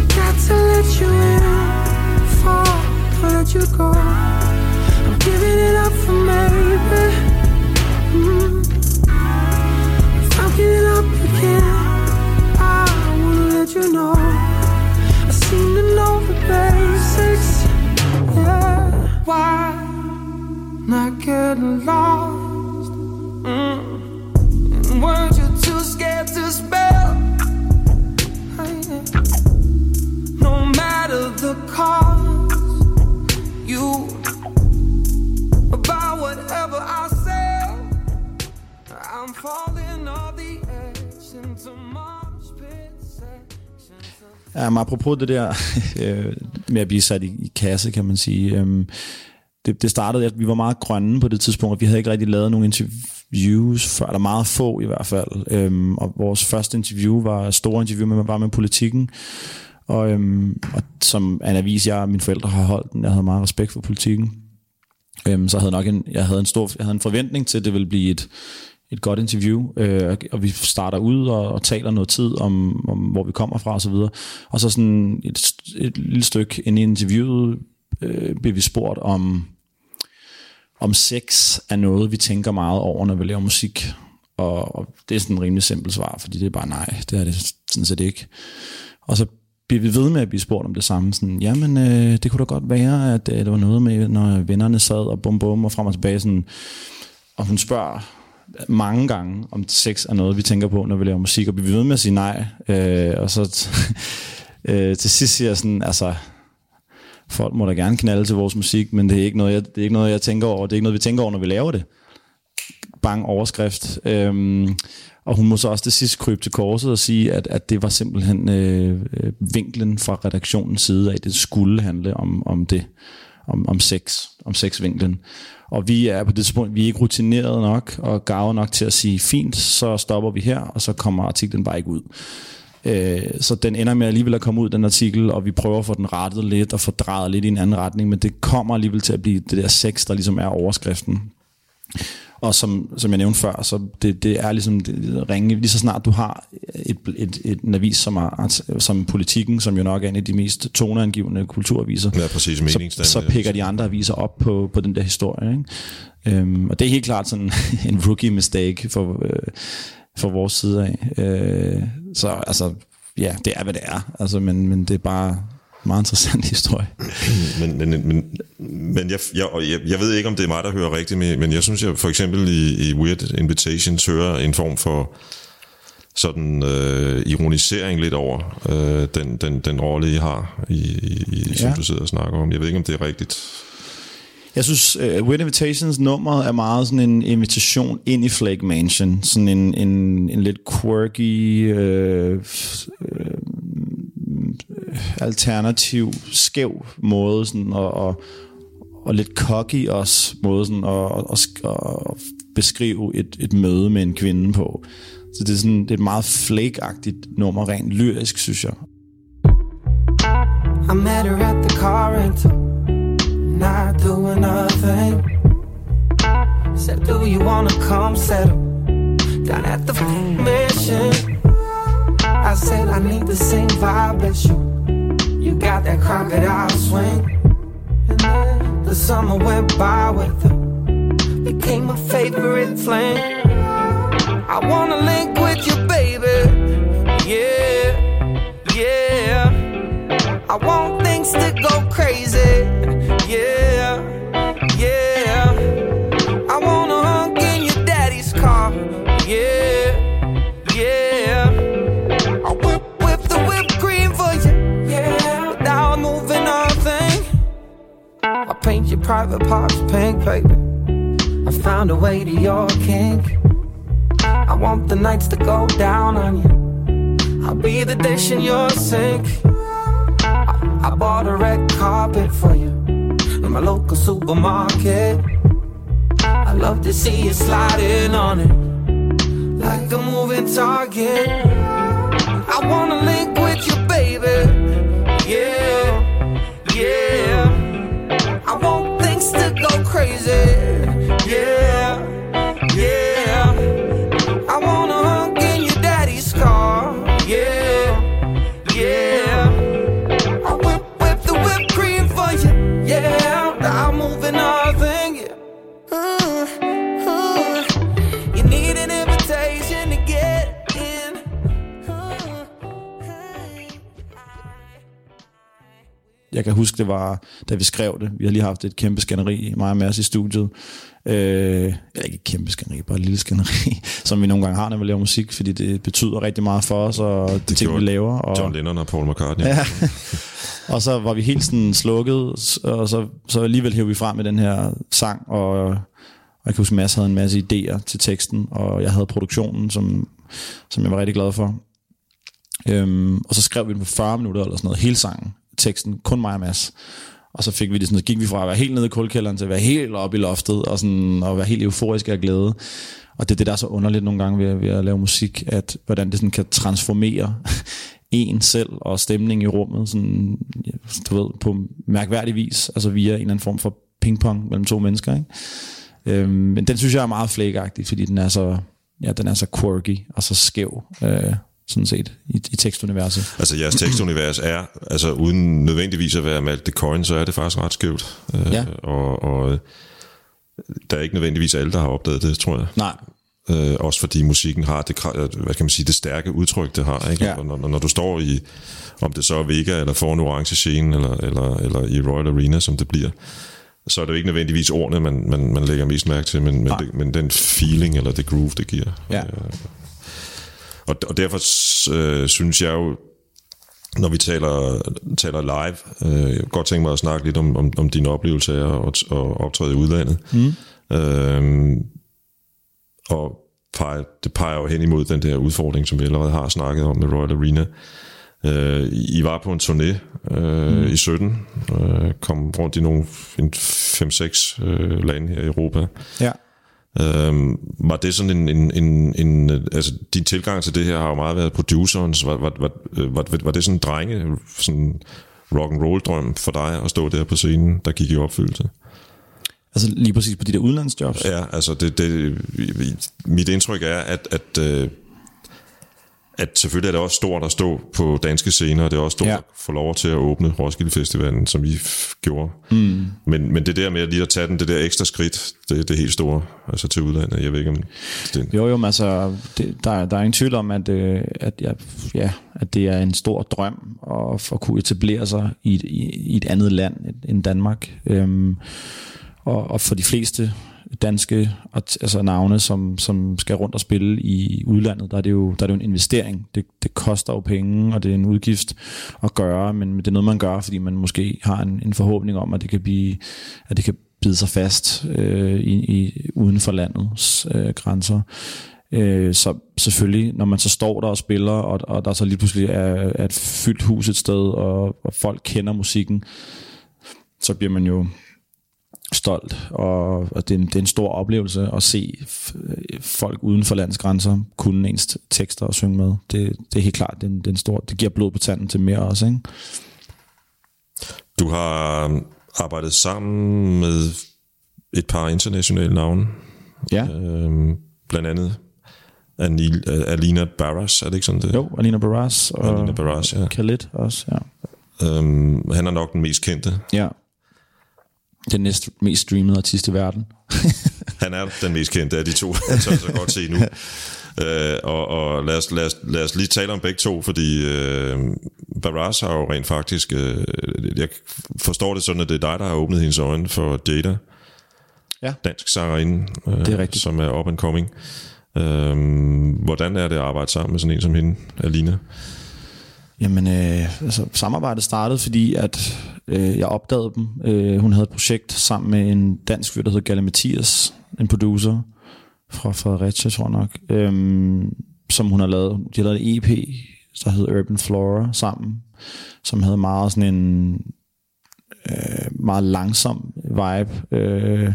got to let you in before I let you go. I'm giving it up for maybe. Mm. Not getting lost. Mm. You're too scared to spell. No matter the cost, you about whatever I. I'm falling sections men apropos det der *laughs* øh, med at blive sat i, i kasse, kan man sige. Øhm, det, det startede, at vi var meget grønne på det tidspunkt, og vi havde ikke rigtig lavet nogen interviews før, eller meget få i hvert fald. Øhm, og vores første interview var et stort interview med, var med politikken, og, øhm, og som er en avis, jeg og mine forældre har holdt, den. jeg havde meget respekt for politikken. Øhm, så havde nok en, jeg havde en stor, jeg havde en forventning til, at det ville blive et, et godt interview, øh, og vi starter ud og, og taler noget tid om, om, hvor vi kommer fra og så videre. Og så sådan et, et lille stykke ind i interviewet øh, bliver vi spurgt om, om sex er noget, vi tænker meget over, når vi laver musik. Og, og det er sådan en rimelig simpel svar, fordi det er bare nej, det er det sådan set ikke. Og så bliver vi ved med at blive spurgt om det samme. Sådan, Jamen, øh, det kunne da godt være, at øh, det var noget med, når vennerne sad og bum bum og frem og tilbage. Sådan, og hun spørger mange gange, om sex er noget, vi tænker på, når vi laver musik, og vi ved med at sige nej. Øh, og så *laughs* øh, til sidst siger jeg sådan, altså, folk må da gerne knalde til vores musik, men det er ikke noget, jeg, det er ikke noget, jeg tænker over. Det er ikke noget, vi tænker over, når vi laver det. Bang overskrift. Øhm, og hun må så også til sidst krybe til korset og sige, at, at det var simpelthen øh, øh vinklen fra redaktionens side af, det skulle handle om, om det, om, om sex, om sexvinklen. Og vi er på det tidspunkt, vi er ikke rutineret nok og gavet nok til at sige, fint, så stopper vi her, og så kommer artiklen bare ikke ud. Øh, så den ender med alligevel at komme ud, den artikel, og vi prøver at få den rettet lidt og få drejet lidt i en anden retning, men det kommer alligevel til at blive det der sex, der ligesom er overskriften. Og som, som jeg nævnte før, så det, det er ligesom det, ringe, lige så snart du har et, et, et, en avis som, er, som Politikken, som jo nok er en af de mest toneangivende kulturaviser, Ja, præcis, så, så pikker de andre aviser op på, på den der historie. Ikke? Øhm, og det er helt klart sådan *laughs* en rookie mistake for, øh, for vores side af. Øh, så altså, ja, det er, hvad det er. Altså, men, men det er bare meget interessant *laughs* historie. Men, men, men, men jeg, jeg, og jeg, jeg ved ikke, om det er mig, der hører rigtigt, men, men jeg synes, jeg for eksempel i, i Weird Invitations hører en form for sådan øh, ironisering lidt over øh, den, den, den rolle, I har, i, i, i, som Ja. du sidder og snakker om. Jeg ved ikke, om det er rigtigt. Jeg synes, uh, Weird Invitations nummer er meget sådan en invitation ind i Flake Mansion. Sådan en, en, en lidt quirky, øh, øh, alternativ, skæv måde, sådan, og, og, og lidt cocky også måde sådan, og, og, og beskrive et, et møde med en kvinde på. Så det er, sådan, det er et meget flake-agtigt nummer, rent lyrisk, synes jeg. I met her at the car rental, not doing nothing. Said, Do you wanna come settle down at the mission? I said, I need the same vibe as you. You got that crocodile swing. And then the summer went by with her, became my favorite fling. I wanna link with you, baby. Yeah, yeah. I want things to go crazy. Yeah, yeah. I wanna hunk in your daddy's car. Yeah. Paint your private parts pink, baby. I found a way to your kink. I want the nights to go down on you. I'll be the dish in your sink. I bought a red carpet for you in my local supermarket. I love to see you sliding on it like a moving target. I wanna link with you, jeg kan huske, det var, da vi skrev det, vi har lige haft et kæmpe skænderi, mig og Mads i studiet, øh, eller ikke et kæmpe skænderi, bare et lille skænderi, *laughs* som vi nogle gange har, når vi laver musik, fordi det betyder rigtig meget for os, og det, det ting, vi laver. Og, John Lennon og Paul McCartney. Ja. *laughs* og så var vi helt sådan slukket, og så, så alligevel hævde vi frem med den her sang, og, og jeg kan huske, Mads havde en masse idéer til teksten, og jeg havde produktionen, som, som jeg var rigtig glad for. Øhm, og så skrev vi den på 40 minutter eller sådan noget, hele sangen, teksten, kun mig og Mads. Og så fik vi det sådan, gik vi fra at være helt nede i kulkælderen til at være helt oppe i loftet, og, sådan, og være helt euforisk af glæde. Og det er det, der er så underligt nogle gange ved, ved at lave musik, at hvordan det sådan kan transformere *laughs* en selv og stemning i rummet, sådan, du ved, på mærkværdig vis, altså via en eller anden form for pingpong mellem to mennesker. Ikke? Øhm, men den synes jeg er meget flækagtig, fordi den er så, ja, den er så quirky og så skæv. Øh, sådan set, i, i tekstuniverset. Altså jeres tekstunivers er, altså uden nødvendigvis at være Malte Coin, så er det faktisk ret skævt. Øh, Ja. Og, og der er ikke nødvendigvis alle, der har opdaget det, tror jeg. Nej, Øh, også fordi musikken har det, kra- hvad kan man sige, det stærke udtryk, det har. Ikke? Ja. Og Når, når, når du står i, om det så er Vega, eller foran Orange Scene, eller, eller, eller i Royal Arena, som det bliver, så er det jo ikke nødvendigvis ordene, man, man, man lægger mest mærke til, men, men, det, men den feeling, eller det groove, det giver. ja. Og, og derfor øh, synes jeg jo, når vi taler, taler live, øh, jeg godt tænke mig at snakke lidt om, om, om dine oplevelser at, at optræde i udlandet. Mm. Øh, og peger, det peger jo hen imod den der udfordring, som vi allerede har snakket om med Royal Arena. Øh, I var på en turné øh, mm. i 17, øh, kom rundt i nogle 5-6 øh, lande her i Europa. ja. Øhm, var det sådan en, en, en, en, altså din tilgang til det her har jo meget været producerens, var, var, var, var, var det sådan en drenge, sådan rock and roll drøm for dig at stå der på scenen, der gik i opfyldelse? Altså lige præcis på de der udlandsjobs. Ja, altså det, det, mit indtryk er, at, at, øh, at selvfølgelig er det også stort at stå på danske scener, og det er også stort Ja. at få lov til at åbne Roskilde Festivalen, som I gjorde. Mm. Men, men det der med at lige at tage den, det der ekstra skridt, det, det er helt store, altså til udlandet. Jeg ved ikke om det, Jo, jo, men altså, det, der, er- der er ingen tvivl om, at, øh, at, jeg, ja, at det er en stor drøm at, at kunne etablere sig i et, i et andet land end Danmark. Øhm, og, og for de fleste danske altså navne, som, som skal rundt og spille i udlandet, der er det jo, der er det jo en investering. Det, det koster jo penge, og det er en udgift at gøre, men det er noget, man gør, fordi man måske har en, en forhåbning om, at det kan blive, at det kan bide sig fast øh, i, i, uden for landets øh, grænser. Øh, så selvfølgelig, når man så står der og spiller, og, og der så lige pludselig er, er et fyldt hus et sted, og, og folk kender musikken, så bliver man jo stolt, og, og det, er en, det er en stor oplevelse at se f- folk uden for landets grænser kunne ens tekster og synge med. Det, det er helt klart, det er, en, det er en stor, det giver blod på tanden til mere også, ikke? Du har um, arbejdet sammen med et par internationale navne, Ja, øhm, blandt andet Anil, uh, Alina Barras, er det ikke sådan det? jo, Alina Barras og Alina Barras, ja. Khalid også, ja. Øhm, han er nok den mest kendte. Ja. Den næst mest streamede artist i verden. *laughs* Han er den mest kendte af de to, *laughs* jeg tør så godt se nu. *laughs* Øh, og og lad, os, lad, os, lad os lige tale om begge to, fordi øh, Barras har jo rent faktisk, øh, jeg forstår det sådan, at det er dig, der har åbnet hendes øjne for Jada, Ja. dansk sangerinde, øh, Det er rigtigt. som er up and coming. Øh, hvordan er det at arbejde sammen med sådan en som hende, Alina? Jamen, øh, altså, samarbejdet startede, fordi at øh, jeg opdagede dem. Øh, hun havde et projekt sammen med en dansk fyr, der hedder Galle Mathias, en producer fra Fredericia, tror jeg nok, øh, som hun har lavet. De har lavet en EP, der hed Urban Flora sammen, som havde meget sådan en øh, meget langsom vibe. Øh,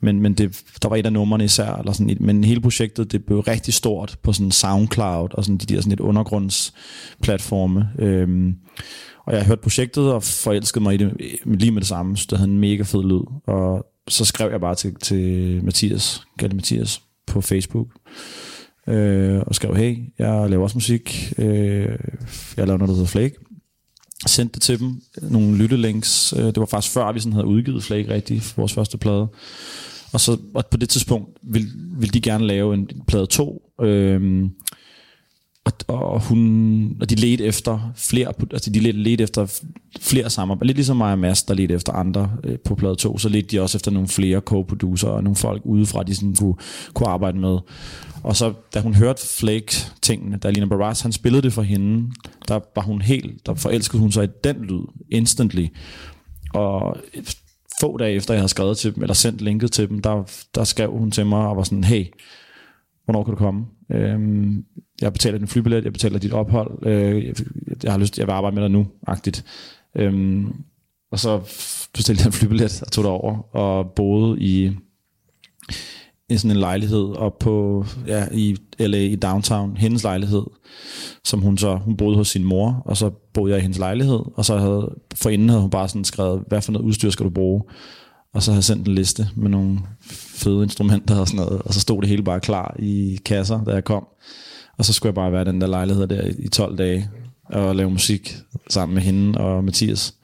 men men det, der var et af numrene især, eller sådan et, men hele projektet det blev rigtig stort på sådan SoundCloud og sådan de der sådan lidt undergrundsplatforme. Øh, og jeg hørte projektet og forelskede mig i det øh, lige med det samme. Så det havde en mega fed lyd. Og så skrev jeg bare til, til Mathias, Galle Mathias, på Facebook. Øh, og skrev, hey, jeg laver også musik. Øh, jeg laver noget, der hedder Flake sendte det til dem, nogle lyttelinks. Øh, det var faktisk før, vi sådan havde udgivet Flake rigtigt, vores første plade. Og så og på det tidspunkt ville, ville de gerne lave en plade 2. Øhm, og, og, hun, og de ledte efter flere, altså de ledte, ledte efter flere samarbejder. Lidt ligesom mig og Mads, der ledte efter andre øh, på plade 2, så ledte de også efter nogle flere co-producer og nogle folk udefra, de sådan kunne, kunne arbejde med. Og så, da hun hørte Flake-tingene, da Lina Barras, han spillede det for hende, der var hun helt, der forelskede hun sig i den lyd, instantly. Og få dage efter, jeg havde skrevet til dem, eller sendt linket til dem, der, der skrev hun til mig og var sådan, hey, hvornår kan du komme? Øhm, jeg betaler din flybillet, jeg betaler dit ophold, øh, jeg, jeg har lyst, jeg vil arbejde med dig nu, agtigt. Øhm, og så bestilte jeg en flybillet og tog derover og boede i, i sådan en lejlighed op på, ja, i LA, i downtown, hendes lejlighed, som hun så, hun boede hos sin mor, og så boede jeg i hendes lejlighed, og så havde, forinden havde hun bare sådan skrevet, hvad for noget udstyr skal du bruge? Og så havde jeg sendt en liste med nogle fede instrumenter og sådan noget, og så stod det hele bare klar i kasser, da jeg kom. Og så skulle jeg bare være den der lejlighed der i 12 dage, og lave musik sammen med hende og Mathias.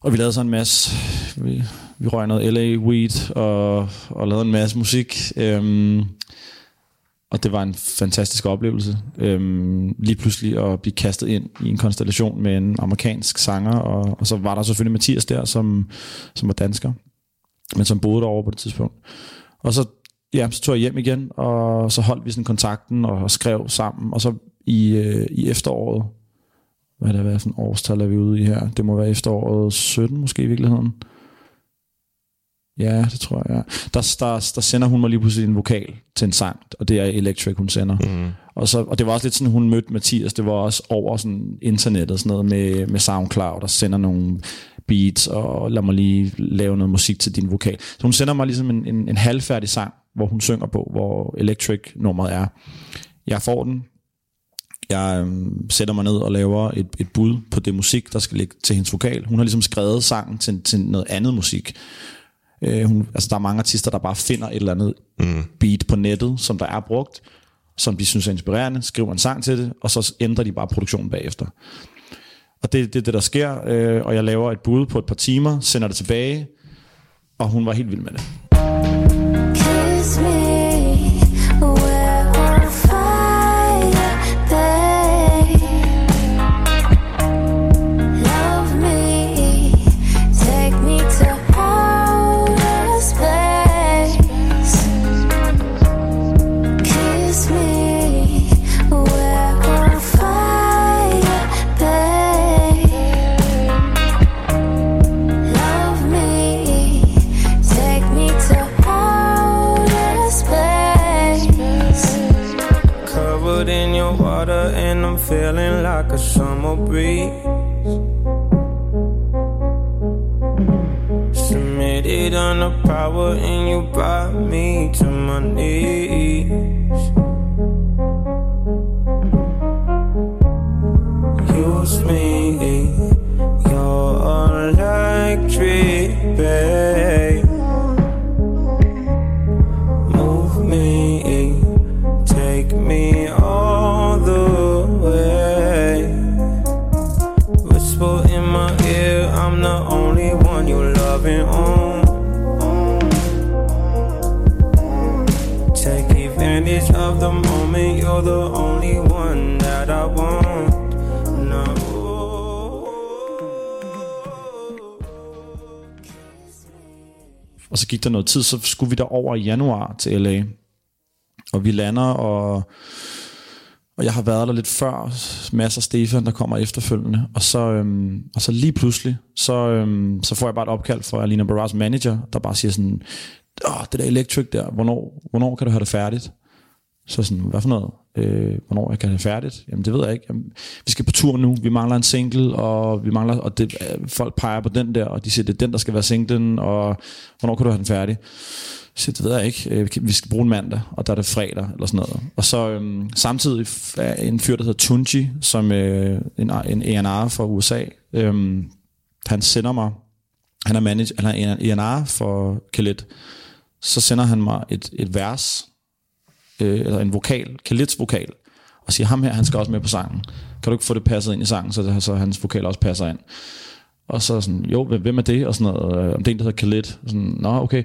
Og vi lavede så en masse, vi, vi røg noget LA Weed og, og lavede en masse musik. Øhm, og det var en fantastisk oplevelse. Øhm, lige pludselig at blive kastet ind i en konstellation med en amerikansk sanger, og, og så var der selvfølgelig Mathias der, som, som var dansker, men som boede derovre på det tidspunkt. Og så, ja, så tog jeg hjem igen, og så holdt vi sådan kontakten og, og skrev sammen, og så i, øh, i efteråret, hvad er hvad for en årstal er vi ude i her? Det må være efteråret 17 måske i virkeligheden. Ja, det tror jeg. Der, der, der sender hun mig lige pludselig en vokal til en sang, og det er Electric, hun sender. Mm. Og, så, og det var også lidt sådan, hun mødte Mathias, det var også over sådan internet og sådan noget med, med SoundCloud, og sender nogle beats, og lad mig lige lave noget musik til din vokal. Så hun sender mig ligesom en, en, en halvfærdig sang, hvor hun synger på, hvor Electric-nummeret er. Jeg får den, jeg øhm, sætter mig ned og laver et, et bud på det musik, der skal ligge til hendes vokal. Hun har ligesom skrevet sangen til, til noget andet musik. Øh, hun, altså der er mange artister, der bare finder et eller andet mm. beat på nettet, som der er brugt, som de synes er inspirerende, skriver en sang til det, og så ændrer de bare produktionen bagefter. Og det er det, det, der sker, øh, og jeg laver et bud på et par timer, sender det tilbage, og hun var helt vild med det. Tid, så skulle vi der over i januar til LA. Og vi lander, og, og jeg har været der lidt før, masser af Stefan, der kommer efterfølgende. Og så, øhm, og så lige pludselig, så, øhm, så får jeg bare et opkald fra Alina Barras manager, der bare siger sådan, Åh, det der Electric der, hvornår, hvornår kan du have det færdigt? Så sådan, hvad for noget? Øh, hvornår jeg kan have det færdigt? Jamen det ved jeg ikke. Jamen, vi skal på tur nu, vi mangler en single, og vi mangler, og det, øh, folk peger på den der, og de siger, det er den, der skal være singlen, og hvornår kan du have den færdig? Så det ved jeg ikke. Øh, vi skal bruge en mandag, og der er det fredag, eller sådan noget. Og så øhm, samtidig er en fyr, der hedder Tunji, som øh, en, en A&R fra USA. Øhm, han sender mig, han er, manager, han er en A&R for Khaled, så sender han mig et, et vers, øh, eller en vokal, Khaleds vokal, og siger, ham her, han skal også med på sangen. Kan du ikke få det passet ind i sangen, så, det, så hans vokal også passer ind? Og så sådan, jo, hvem- er det? Og sådan noget, øh, om det er en, der hedder Khalid. Og sådan, Nå, okay.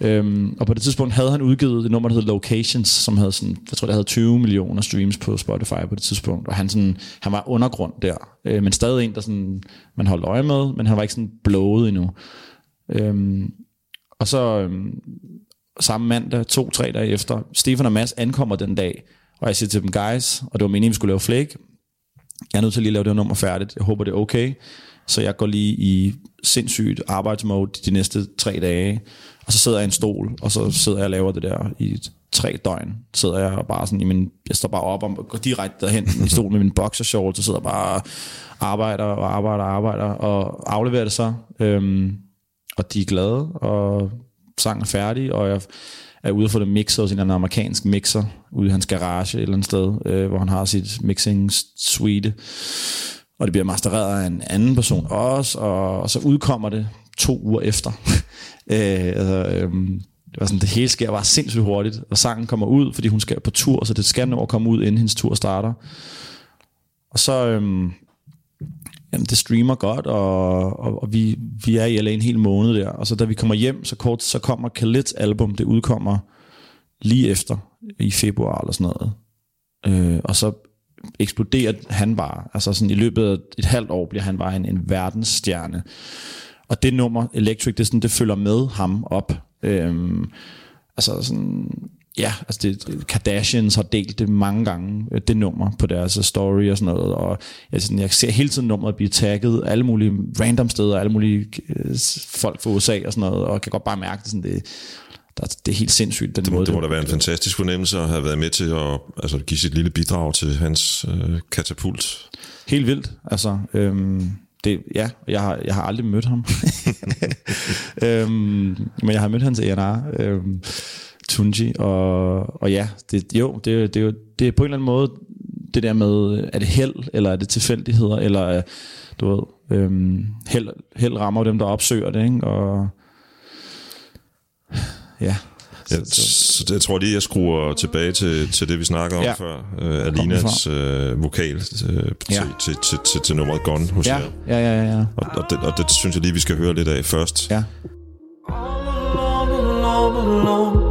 Øhm, og på det tidspunkt havde han udgivet et nummer, der hed Locations, som havde sådan, jeg tror, det havde 20 millioner streams på Spotify på det tidspunkt. Og han, sådan, han var undergrund der. Øh, men stadig en, der sådan, man holdt øje med, men han var ikke sådan blået endnu. Øhm, og så øhm, samme mandag, to-tre dage efter, Stefan og Mads ankommer den dag, og jeg siger til dem, guys, og det var meningen, vi skulle lave flake, jeg er nødt til lige at lave det her nummer færdigt, jeg håber det er okay, så jeg går lige i sindssygt arbejdsmode de næste tre dage, og så sidder jeg i en stol, og så sidder jeg og laver det der i tre døgn, sidder jeg bare sådan i min, jeg står bare op og går direkte derhen i stolen med min boxershorts, og sidder bare og arbejder og arbejder og arbejder, og afleverer det så, øhm, og de er glade, og sangen er færdig, og jeg er ude for det mixer hos en eller anden amerikansk mixer, ude i hans garage et eller andet sted, øh, hvor han har sit mixing suite, og det bliver mastereret af en anden person også, og, og så udkommer det to uger efter. *laughs* øh, altså, øh, det var sådan, det hele sker bare sindssygt hurtigt, og sangen kommer ud, fordi hun skal på tur, så det skal nå at komme ud, inden hendes tur starter. Og så, øhm, jamen det streamer godt, og, og, og vi, vi er i LA en hel måned der, og så da vi kommer hjem, så kort, så kommer Khaleds album, det udkommer lige efter, i februar eller sådan noget. Øh, og så eksploderer han bare, altså sådan i løbet af et halvt år bliver han bare en, en verdensstjerne. Og det nummer, Electric, det, sådan, det følger med ham op. Øhm, altså sådan, ja, altså det, Kardashians har delt det mange gange, øh, det nummer på deres story og sådan noget, og jeg, sådan, jeg ser hele tiden nummeret blive tagget alle mulige random steder, alle mulige øh, folk fra USA og sådan noget, og kan godt bare mærke det, sådan, det, der, det er helt sindssygt, den Det, måde. det må da være en fantastisk fornemmelse at have været med til at altså, give sit lille bidrag til hans øh, katapult. Helt vildt. Altså, øhm, det, ja, jeg har, jeg har aldrig mødt ham. *laughs* øhm, men jeg har mødt hans A&R, øhm, Tunji, og, og ja, det, jo, det, det, er jo, det er på en eller anden måde det der med, er det held, eller er det tilfældigheder, eller er- du ved, øhm, held, held rammer dem, der opsøger det, ikke? og ja, Ja, så jeg tror lige, jeg skruer tilbage til, til det, vi snakker om Ja. før. Øh, Alinas øh, vokal til, Ja. til, til, til, til nummeret Gone hos ja, jer. ja, ja, ja, ja. Og, og, det, og det synes jeg lige, vi skal høre lidt af først. ja. All alone, alone, long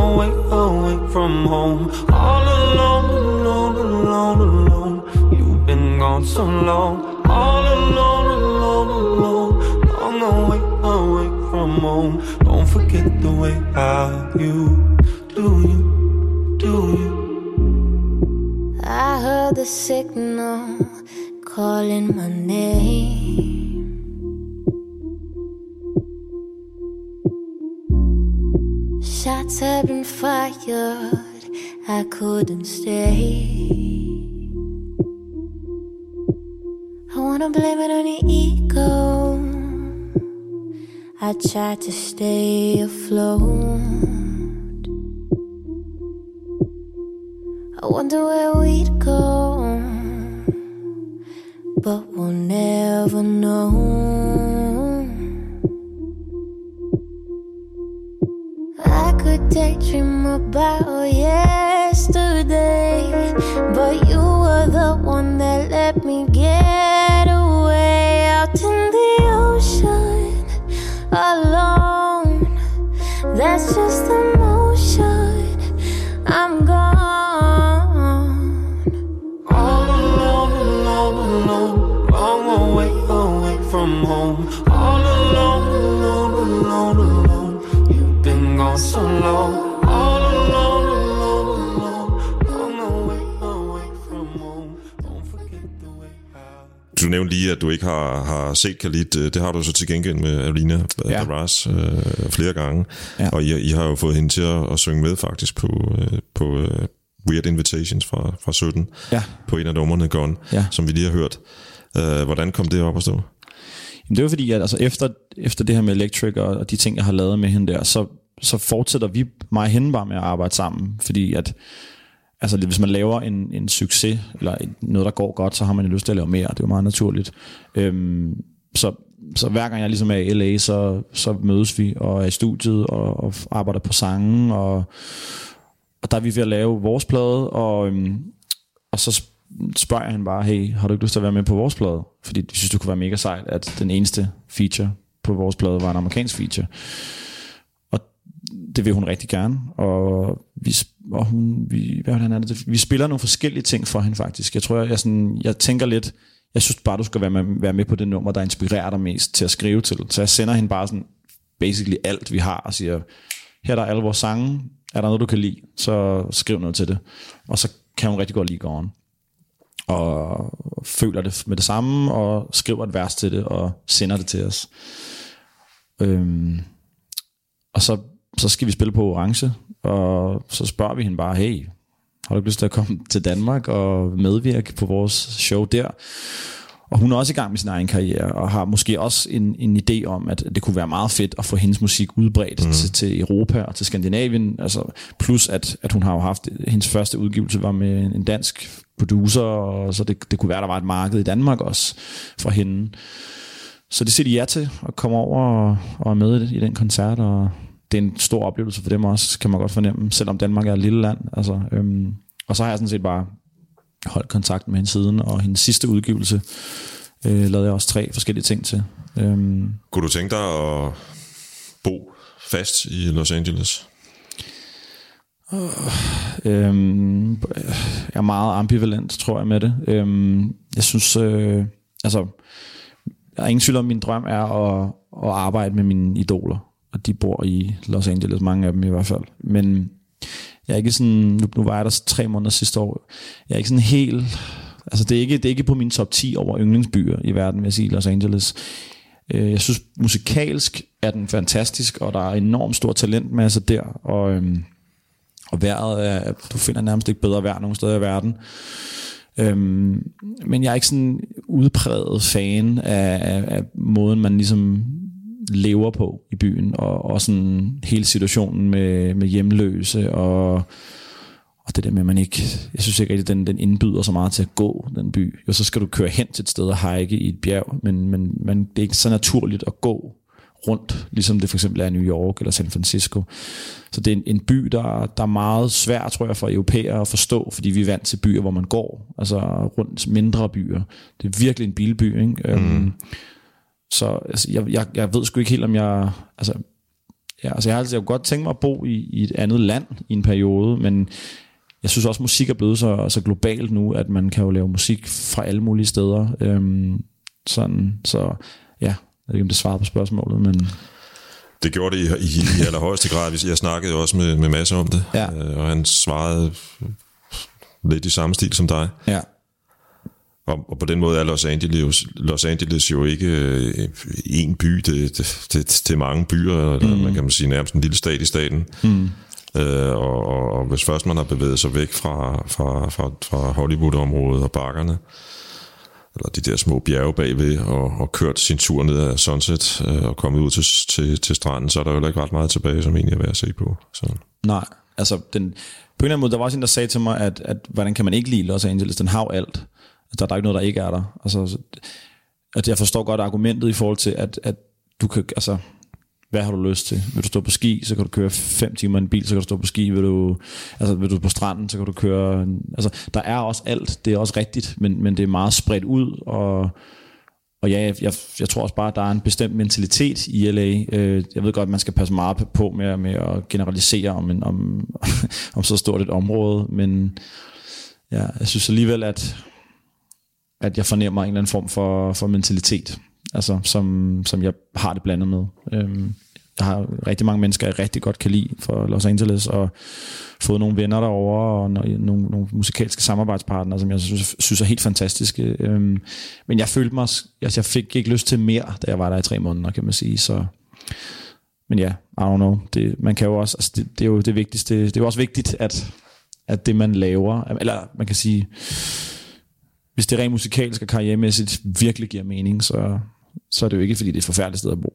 away, away from home. All alone, alone, alone, alone. You've been gone so long. All alone, alone, alone, long away, away from home. Don't forget the way how you do you, do you. I heard the signal calling my name. Shots had been fired, I couldn't stay. I wanna blame it on your ego. I tried to stay afloat. I wonder where we'd go, but we'll never know. Daydream about yesterday, but you were the one that let me get away out in the ocean alone. That's just emotion. I'm gone. All alone, alone, alone, long away, away from home. So long. All alone, alone, alone, long away, away from home. Don't forget the way how. Du nævnte lige, at du ikke har, har set Khalid. Øh, Det har du så til gengæld med Alina Ja. ja. Daras øh, flere gange. Ja. Og I, I har jo fået hende til at, at synge med faktisk på, øh, på øh, Weird Invitations fra, fra 17. Ja. På en af numrene Gone, Ja. som vi lige har hørt. Øh, hvordan kom det op at stå? Jamen, det var fordi, at altså, efter, efter det her med Electric og, og de ting, jeg har lavet med hende der, så, så fortsætter vi, mig og hende bare med at arbejde sammen. Fordi at, altså, hvis man laver en, en succes, eller noget, der går godt, så har man jo lyst til at lave mere. Det er jo meget naturligt. Øhm, så, så hver gang jeg ligesom er i LA, så, så mødes vi og er i studiet og, og arbejder på sangen. Og, og der er vi ved at lave vores plade, og, øhm, og så spørger jeg hende bare, hey, har du ikke lyst til at være med på vores plade? Fordi jeg synes, det kunne være mega sejt, at den eneste feature på vores plade var en amerikansk feature. Det vil hun rigtig gerne. Og vi, og hun, vi, hvad er det, vi spiller nogle forskellige ting for hende faktisk. Jeg tror, jeg, jeg, sådan, jeg tænker lidt, jeg synes bare, du skal være med, være med på det nummer, der inspirerer dig mest til at skrive til. Så jeg sender hende bare sådan basically alt, vi har, og siger, her er der alle vores sange, er der noget, du kan lide, så skriv noget til det. Og så kan hun rigtig godt lide gården. Og føler det med det samme, og skriver et vers til det, og sender det til os. Øhm, og så, så skal vi spille på Orange, og så spørger vi hende bare, hey, har du ikke lyst til at komme *laughs* til Danmark og medvirke på vores show der? Og hun er også i gang med sin egen karriere, og har måske også en, en idé om, at det kunne være meget fedt at få hendes musik udbredt mm. til, til Europa og til Skandinavien. Altså, plus at, at hun har jo haft, hendes første udgivelse var med en dansk producer, og så det, det kunne være, der var et marked i Danmark også for hende. Så det siger de ja til, at komme over og, og er med i den koncert, og det er en stor oplevelse for dem også, kan man godt fornemme, selvom Danmark er et lille land. Altså, øhm, og så har jeg sådan set bare holdt kontakt med hende siden, og hendes sidste udgivelse øh, lavede jeg også tre forskellige ting til. Øhm, Kunne du tænke dig at bo fast i Los Angeles? øhm, jeg er meget ambivalent, tror jeg, med det. Øhm, jeg synes, øh, altså, jeg er ingen tvivl om, min drøm er at, at arbejde med mine idoler, og de bor i Los Angeles, mange af dem i hvert fald. Men jeg er ikke sådan, nu, nu var jeg der tre måneder sidste år, jeg er ikke sådan helt, altså det er ikke, det er ikke på min top 10 over yndlingsbyer i verden, vil jeg sige, Los Angeles. Øh, jeg synes, musikalsk er den fantastisk, og der er enormt stor talentmasse der, og, øhm, og vejret er, du finder nærmest ikke bedre vejr nogen steder i verden. Øhm, men jeg er ikke sådan udpræget fan af, af, af måden, man ligesom lever på i byen, og, og sådan hele situationen med, med hjemløse, og, og det der med, at man ikke, jeg synes ikke rigtig, den, den indbyder så meget til at gå, den by. Jo, så skal du køre hen til et sted og hike i et bjerg, men, men, men det er ikke så naturligt at gå rundt, ligesom det for eksempel er i New York eller San Francisco. Så det er en, en by, der, der er meget svær, tror jeg, for europæere at forstå, fordi vi er vant til byer, hvor man går, altså rundt mindre byer. Det er virkelig en bilby, ikke? Øhm, mm. Øhm, så altså, jeg, jeg, jeg ved sgu ikke helt, om jeg... Altså, ja, altså jeg har altid jeg godt tænkt mig at bo i, i et andet land i en periode, men jeg synes også, at musik er blevet så, så globalt nu, at man kan jo lave musik fra alle mulige steder. Øhm, sådan, så ja, jeg ved ikke, om det svarer på spørgsmålet, men... Det gjorde det i, i, i allerhøjeste grad. Jeg snakkede også med, med Mads om det, Ja. øh, og han svarede lidt i samme stil som dig. Ja, Og, og på den måde er Los Angeles, Los Angeles jo ikke øh, en by, det, det, det, det er mange byer, eller man kan man sige nærmest en lille stat i staten. Mm. Øh, og, og, og hvis først man har bevæget sig væk fra, fra, fra, fra Hollywood-området og bakkerne, eller de der små bjerge bagved, og, og kørt sin tur ned ad Sunset øh, og kommet ud til, til, til stranden, så er der jo ikke ret meget tilbage, som egentlig er værd at se på. Så. nej, altså den, på en eller anden måde, der var også en, der sagde til mig, at, at hvordan kan man ikke lide Los Angeles? Den har jo alt. Altså, der, der er ikke noget, der ikke er der. Altså, at jeg forstår godt argumentet i forhold til, at, at du kan, altså, hvad har du lyst til? Vil du stå på ski, så kan du køre 5 timer i en bil, så kan du stå på ski. Vil du, altså, vil du på stranden, så kan du køre... Altså, der er også alt, det er også rigtigt, men, men det er meget spredt ud, og, og ja, jeg, jeg, jeg tror også bare, at der er en bestemt mentalitet i LA. Øh, jeg ved godt, at man skal passe meget på med, med at generalisere om, en, om, *laughs* om så stort et område, men ja, jeg synes alligevel, at, at jeg fornemmer en eller anden form for, for mentalitet, altså, som, som jeg har det blandet med. Øhm, Jeg har rigtig mange mennesker, jeg rigtig godt kan lide for Los Angeles, og fået nogle venner derovre, og nogle, nogle musikalske samarbejdspartnere, som jeg synes, synes er helt fantastiske. Øhm, Men jeg følte mig, altså jeg fik ikke lyst til mere, da jeg var der i tre måneder, kan man sige, så... Men ja, I don't know. Det, man kan jo også, altså det, det, er jo det vigtigste. Det er jo også vigtigt, at, at det man laver, eller man kan sige, hvis det rent musikalsk og karrieremæssigt virkelig giver mening, så, så er det jo ikke, fordi det er et forfærdeligt sted at bo.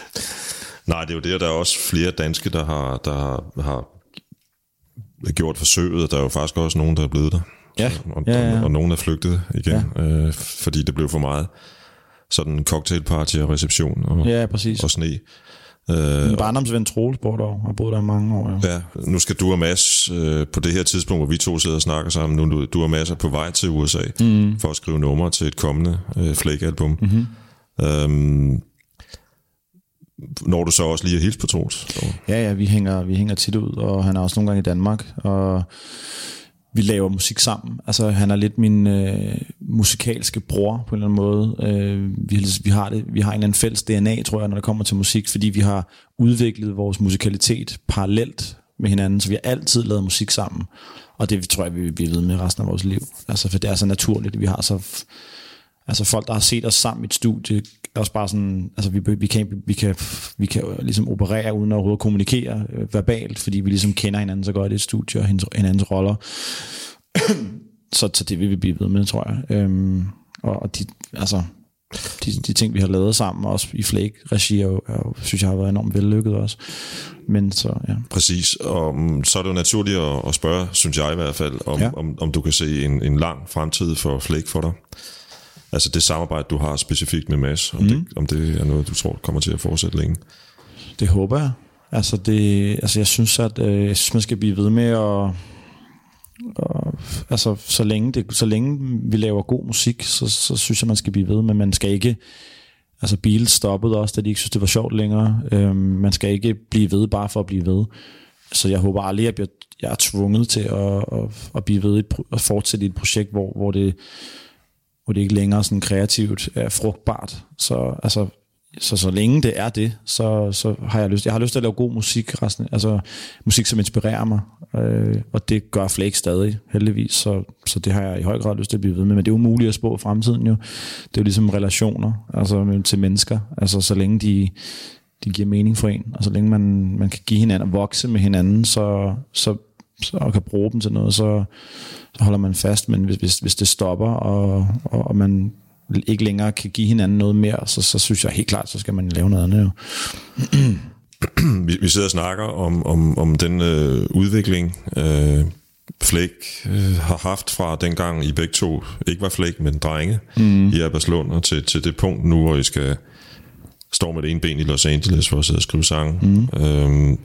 *laughs* Nej, det er jo det, og der er også flere danske, der har, der har, har gjort forsøget, og der er jo faktisk også nogen, der er blevet der. Ja, og, ja, ja. og, og nogen er flygtet igen, ja. øh, fordi det blev for meget sådan cocktailparty og reception og, ja, præcis. og sne. Min barndomsven Troels bor der og har boet der i mange år. Ja. Ja, nu skal du og Mads øh, på det her tidspunkt, hvor vi to sidder og snakker sammen, nu du, du og Mads er på vej til USA mm. for at skrive numre til et kommende øh, Flake-album. Mm-hmm. Øhm, når du så også lige at hilse på Troels? Ja, ja, vi hænger, vi hænger tit ud, og han er også nogle gange i Danmark, og vi laver musik sammen. Altså, han er lidt min øh, musikalske bror på en eller anden måde. Øh, vi, ligesom, vi, har det, vi har en eller anden fælles DNA, tror jeg, når det kommer til musik, fordi vi har udviklet vores musikalitet parallelt med hinanden, så vi har altid lavet musik sammen. Og det tror jeg, vi vil blive ved med resten af vores liv. Altså, for det er så naturligt. Vi har så... Altså folk, der har set os sammen i et studie, også bare sådan, altså vi, vi, kan, vi, kan, vi kan ligesom operere uden at overhovedet kommunikere øh, verbalt, fordi vi ligesom kender hinanden så godt i et studie og hinandens, roller. *clears throat* så, så det vil vi blive ved med, tror jeg. Øhm, og, og de, altså, de, de ting, vi har lavet sammen, også i Flake-regi, er jo, er synes jeg har været enormt vellykket også. Men så, ja. Præcis, og mm, så er det jo naturligt at, at spørge, synes jeg i hvert fald, om, ja. om, om du kan se en, en lang fremtid for Flake for dig. Altså det samarbejde, du har specifikt med Mads, om, mm. det, om det er noget, du tror kommer til at fortsætte længe? Det håber jeg. Altså, det, altså jeg synes, at øh, jeg synes, man skal blive ved med at... Og, altså, så længe, det, så længe vi laver god musik, så, så synes jeg, man skal blive ved, men man skal ikke... Altså, Beatles stoppede også, da de ikke synes, det var sjovt længere. Øhm, man skal ikke blive ved bare for at blive ved. Så jeg håber aldrig, at jeg, jeg er tvunget til at, at, at blive ved et, at fortsætte i et projekt, hvor, hvor det hvor det ikke længere sådan kreativt er frugtbart. Så, altså, så så længe det er det, så, så har jeg lyst. Jeg har lyst til at lave god musik, resten, altså musik, som inspirerer mig, øh, og det gør Flake stadig, heldigvis, så, så det har jeg i høj grad lyst til at blive ved med, men det er umuligt at spå fremtiden jo. Det er jo ligesom relationer, altså til mennesker, altså så længe de, de giver mening for en, og så længe man, man kan give hinanden og vokse med hinanden, så, så, så og kan bruge dem til noget, så, så holder man fast, men hvis, hvis, hvis det stopper, og, og, og man ikke længere kan give hinanden noget mere, så, så synes jeg helt klart, så skal man lave noget andet jo. *clears throat* vi, vi sidder og snakker om, om, om den øh, udvikling, øh, Flake øh, har haft fra dengang I begge to ikke var Flake, men drenge mm. i Albertslund, og til, til det punkt nu, hvor I skal stå med det ene ben i Los Angeles for at sidde og skrive sange. Mm. Øh,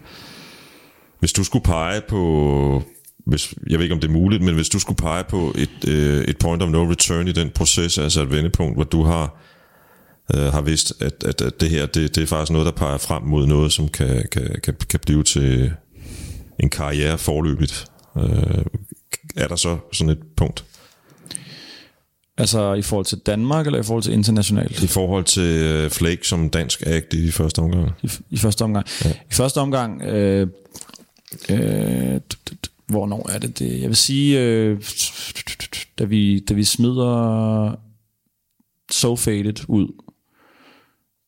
hvis du skulle pege på, hvis, jeg ved ikke om det er muligt, men hvis du skulle pege på et, øh, et point of no return i den proces, altså et vendepunkt, hvor du har øh, har vidst, at, at, at det her, det, det er faktisk noget, der peger frem mod noget, som kan, kan, kan, kan blive til en karriere forløbigt. Øh, er der så sådan et punkt? Altså i forhold til Danmark, eller i forhold til internationalt? I forhold til uh, Flake som dansk act i første omgang. I, i første omgang. Ja. I første omgang, øh, øh, hvornår er det det? Jeg vil sige, øh, da, vi, da vi smider So Faded ud,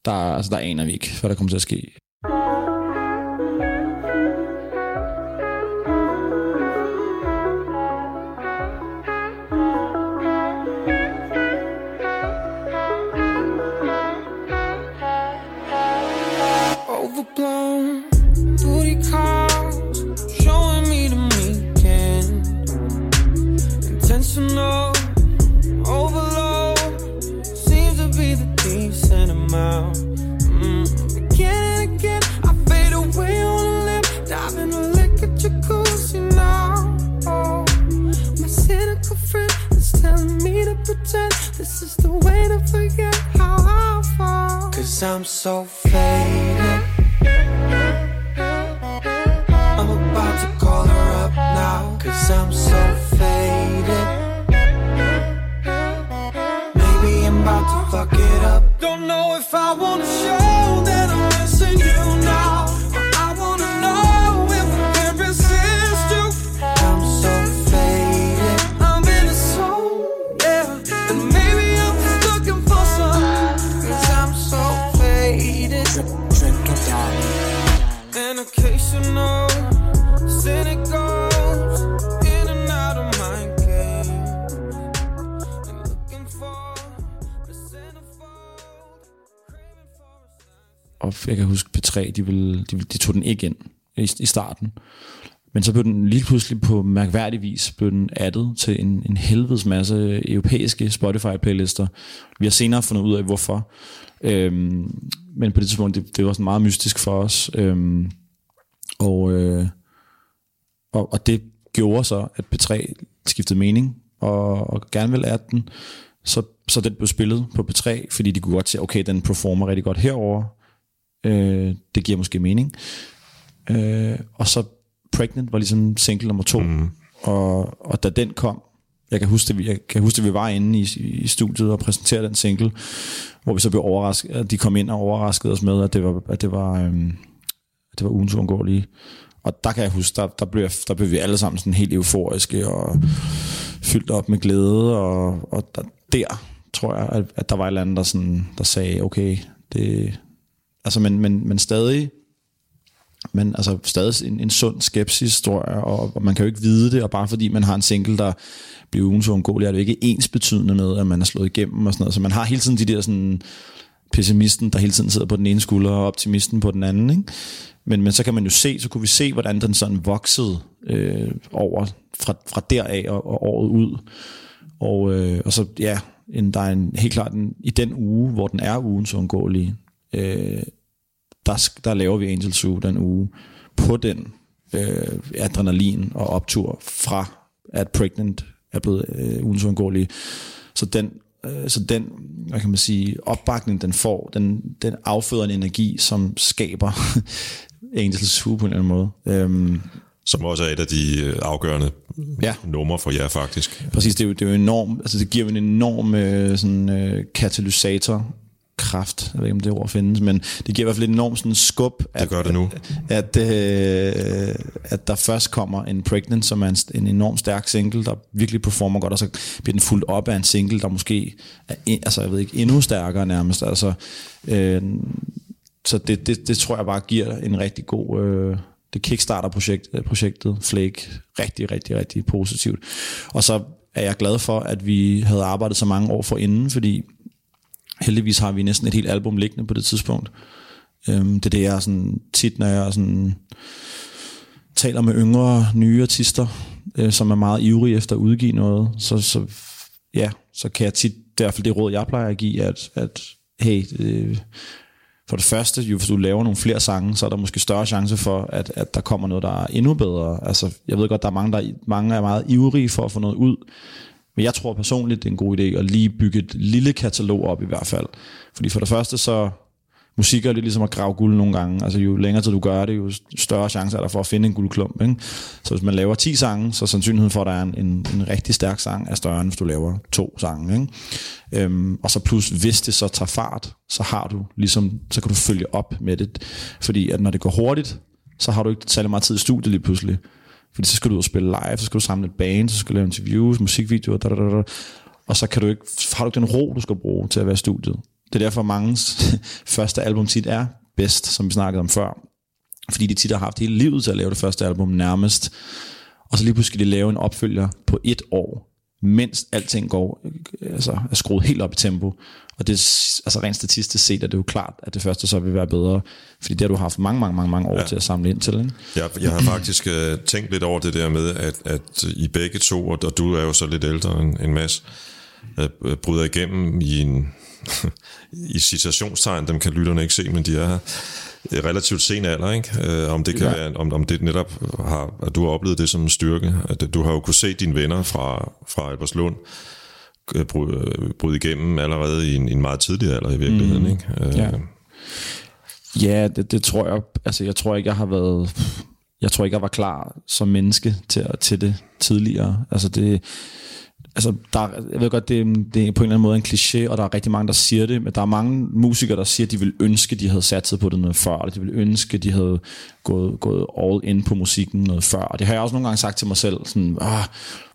der, altså, der aner vi ikke, hvad der kommer til at ske. Pretend this is the way to forget how I fall. Cause I'm so faded. I'm about to call her up now, cause I'm so faded. Maybe I'm about to fuck it up. Don't know if I wanna show jeg kan huske P3, de, ville, de, ville, de tog den ikke ind i, i starten. Men så blev den lige pludselig på mærkværdig vis blev den addet til en, en helvedes masse europæiske Spotify-playlister. Vi har senere fundet ud af, hvorfor. Øhm, men på det tidspunkt, det, det var sådan meget mystisk for os. Øhm, og, øh, og, og det gjorde så, at P3 skiftede mening, og, og gerne ville adde den. Så, så den blev spillet på P3, fordi de kunne godt se, okay, den performer rigtig godt herover. Øh, det giver måske mening. Øh, og så Pregnant var ligesom single nummer to. Mm. Og, og da den kom, jeg kan huske, at vi, jeg kan huske, at vi var inde i, i studiet og præsenterede den single, hvor vi så blev overrasket, at de kom ind og overraskede os med, at det var, at det var, øhm, at det var ugens uundgåelige. Og der kan jeg huske, der, der, blev, der blev vi alle sammen sådan helt euforiske og fyldt op med glæde, og, og der, der tror jeg, at, at der var et eller andet, der, sådan, der sagde, okay, det, altså, men, men, men stadig men altså stadig en, en sund skepsis, tror jeg, og, og man kan jo ikke vide det, og bare fordi man har en single, der bliver ugen så undgåelig, er det jo ikke ens betydende med, at man er slået igennem og sådan noget. Så man har hele tiden de der sådan pessimisten, der hele tiden sidder på den ene skulder, og optimisten på den anden. Ikke? Men, men så kan man jo se, så kunne vi se, hvordan den sådan voksede øh, over fra, fra deraf og, og året ud. Og, øh, og så, ja, en, der er en, helt klart en, i den uge, hvor den er ugen så undgåelig, øh, der, der laver vi Angel Zoo den uge på den øh, adrenalin og optur fra, at Pregnant er blevet øh, uundgåelig. Så den, øh, så den, hvad kan man sige, opbakning, den får, den, den afføder en energi, som skaber *laughs* Angel Zoo på en eller anden måde. Øhm, som også er et af de øh, afgørende ja. numre for jer faktisk. Præcis, det er jo, det er jo enormt, altså det giver en enorm øh, sådan, øh, katalysator kraft, jeg ved ikke om det ord findes, men det giver i hvert fald et enormt sådan skub. At, det gør det nu. At, at, øh, at der først kommer en Pregnant, som er en, en enorm stærk single, der virkelig performer godt, og så bliver den fuldt op af en single, der måske er, altså jeg ved ikke, endnu stærkere nærmest. Altså, øh, så det, det, det tror jeg bare giver en rigtig god... Øh, det kickstarter projekt, projektet Flake rigtig, rigtig, rigtig positivt. Og så er jeg glad for, at vi havde arbejdet så mange år for inden, fordi heldigvis har vi næsten et helt album liggende på det tidspunkt. Øhm, det er det, jeg sådan, tit, når jeg sådan, taler med yngre, nye artister, øh, som er meget ivrige efter at udgive noget, så, så, ja, så kan jeg tit, i hvert fald det råd, jeg plejer at give, at, at hey, øh, for det første, jo, hvis du laver nogle flere sange, så er der måske større chance for, at, at der kommer noget, der er endnu bedre. Altså, jeg ved godt, der er mange, der mange er meget ivrige for at få noget ud, men jeg tror personligt, det er en god idé at lige bygge et lille katalog op i hvert fald. Fordi for det første så, musik er lidt ligesom at grave guld nogle gange. Altså jo længere tid du gør det, jo større chance er der for at finde en guldklump. Ikke? Så hvis man laver 10 sange, så er sandsynligheden for, at der er en, en, en rigtig stærk sang er større, end hvis du laver to sange. Ikke? Øhm, og så plus, hvis det så tager fart, så har du ligesom, så kan du følge op med det. Fordi at når det går hurtigt, så har du ikke særlig meget tid i studiet lige pludselig. Fordi så skal du ud og spille live, så skal du samle et band, så skal du lave interviews, musikvideoer, da, da, da, da. og så kan du ikke, har du ikke den ro, du skal bruge til at være i studiet. Det er derfor, mange *laughs* første album tit er bedst, som vi snakkede om før. Fordi de tit har haft hele livet til at lave det første album nærmest. Og så lige pludselig de lave en opfølger på et år, mens alting går, øh, altså er skruet helt op i tempo. Og det er altså rent statistisk set, at det er jo klart, at det første så vil være bedre. Fordi det har du haft mange, mange, mange, mange år ja. til at samle ind til. Ikke? Jeg, jeg har faktisk uh, tænkt lidt over det der med, at, at I begge to, og du er jo så lidt ældre end en masse, uh, bryder igennem i en *laughs* i citationstegn, dem kan lytterne ikke se, men de er relativt sen alder, ikke? Uh, om det kan ja. være, om, om det netop har, at du har oplevet det som en styrke, at du har jo kunne se dine venner fra, fra Alberslund, bryde igennem allerede i en, en meget tidlig alder i virkeligheden. Mm. Ikke? Ja, ja det, det tror jeg. Altså, jeg tror ikke, jeg har været... Jeg tror ikke, jeg var klar som menneske til, til det tidligere. Altså det, altså, der, jeg ved godt, det, det er på en eller anden måde en kliché, og der er rigtig mange, der siger det, men der er mange musikere, der siger, at de ville ønske, at de havde sat sig på det noget før, eller de ville ønske, at de havde gået, gået all in på musikken noget før. Og det har jeg også nogle gange sagt til mig selv, sådan, ah,